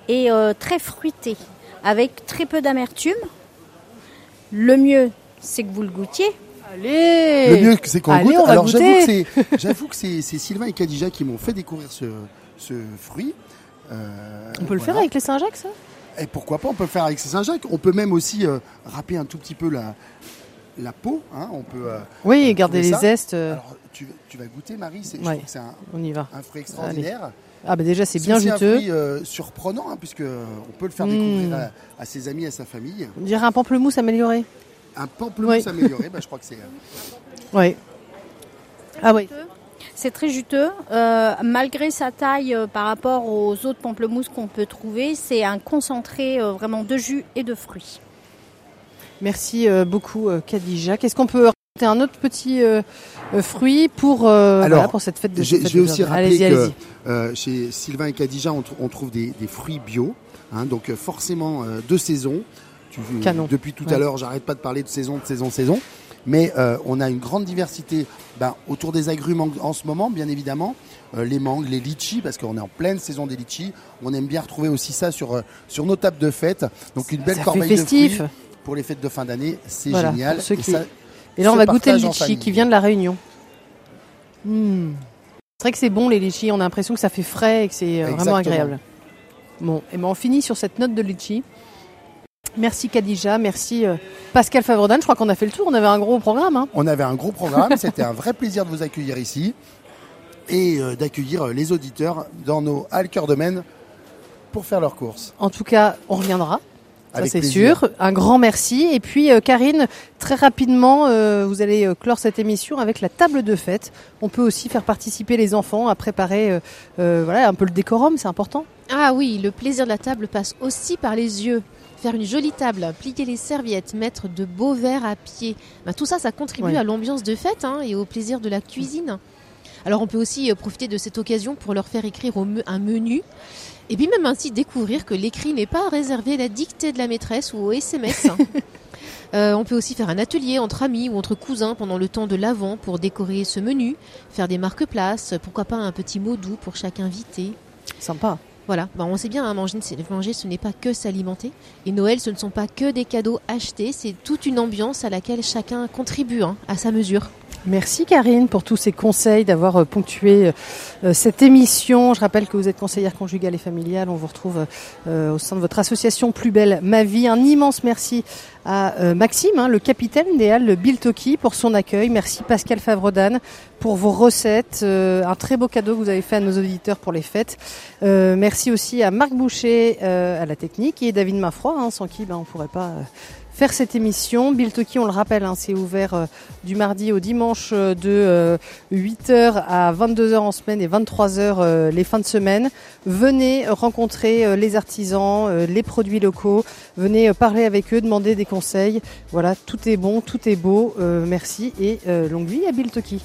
et très fruité, avec très peu d'amertume. Le mieux, c'est que vous le goûtiez.
Allez
Le mieux, c'est qu'on goûte. Alors j'avoue que c'est Sylvain et Kadija qui m'ont fait découvrir ce, ce fruit.
on peut le faire avec les Saint-Jacques, ça?
Et pourquoi pas, on peut le faire avec ces Saint-Jacques. On peut même aussi râper un tout petit peu la, la peau. Hein, on peut. Euh,
oui, euh, garder les zestes.
Euh. Alors, tu, vas goûter, Marie. C'est, un,
on y va.
un fruit extraordinaire.
Ah bah déjà c'est bien juteux.
C'est un fruit surprenant hein, puisque on peut le faire découvrir hmm. à, ses amis, à sa famille.
On dirait un pamplemousse amélioré.
Un pamplemousse amélioré, bah, je crois que c'est.
Oui. Ah oui.
C'est très juteux. malgré sa taille par rapport aux autres pamplemousses qu'on peut trouver, c'est un concentré vraiment de jus et de fruits.
Merci euh, beaucoup euh, Khadija. Qu'est-ce qu'on peut rajouter un autre petit euh, fruit pour, pour cette fête de
Je vais aussi rappeler que chez Sylvain et Khadija, on, trouve des, fruits bio, hein, donc forcément de saison. Depuis tout à l'heure, j'arrête pas de parler de saison, de saison, saison. Mais on a une grande diversité ben, autour des agrumes en, ce moment, bien évidemment. les mangues, les litchis, parce qu'on est en pleine saison des litchis. On aime bien retrouver aussi ça sur, sur nos tables de fête. Donc une belle corbeille de fruits pour les fêtes de fin d'année, c'est génial.
Et, là, on va goûter le litchi qui vient de la Réunion. Hmm. C'est vrai que c'est bon les litchis, on a l'impression que ça fait frais et que c'est euh, vraiment agréable. Bon, et ben on finit sur cette note de litchi. Merci Kadija, merci euh, Pascal Favredan. Je crois qu'on a fait le tour, on avait un gros programme. Hein.
On avait un gros programme, c'était un vrai plaisir de vous accueillir ici et euh, d'accueillir les auditeurs dans nos halles cœur de Maine pour faire leurs courses.
En tout cas, on reviendra ça c'est sûr. Un grand merci. Et puis euh, Karine, très rapidement, euh, vous allez euh, clore cette émission avec la table de fête. On peut aussi faire participer les enfants à préparer voilà, un peu le décorum, c'est important.
Ah oui, le plaisir de la table passe aussi par les yeux. Faire une jolie table, plier les serviettes, mettre de beaux verres à pied. Ben, tout ça, ça contribue à l'ambiance de fête hein, et au plaisir de la cuisine. Alors on peut aussi profiter de cette occasion pour leur faire écrire un menu et puis même ainsi découvrir que l'écrit n'est pas réservé à la dictée de la maîtresse ou au SMS. Euh, on peut aussi faire un atelier entre amis ou entre cousins pendant le temps de l'avant pour décorer ce menu, faire des marque-places, pourquoi pas un petit mot doux pour chaque invité.
Sympa.
Voilà, bah, on sait bien, hein, manger, manger, ce n'est pas que s'alimenter. Et Noël, ce ne sont pas que des cadeaux achetés, c'est toute une ambiance à laquelle chacun contribue hein, à sa mesure.
Merci Karine pour tous ces conseils, d'avoir euh, ponctué euh, cette émission. Je rappelle que vous êtes conseillère conjugale et familiale. On vous retrouve euh, au sein de votre association Plus Belle Ma Vie. Un immense merci à Maxime, hein, le capitaine des Halles Biltoki, pour son accueil. Merci Pascal Favredan pour vos recettes. un très beau cadeau que vous avez fait à nos auditeurs pour les fêtes. merci aussi à Marc Boucher à la technique et David Maffroy, hein, sans qui ben, on ne pourrait pas faire cette émission. Bill Toki, on le rappelle, hein, c'est ouvert euh, du mardi au dimanche euh, de 8h euh, à 22h en semaine et 23h les fins de semaine. Venez rencontrer les artisans, les produits locaux, venez parler avec eux, demander des conseils. Voilà, tout est bon, tout est beau. merci et longue vie à Bill Toki.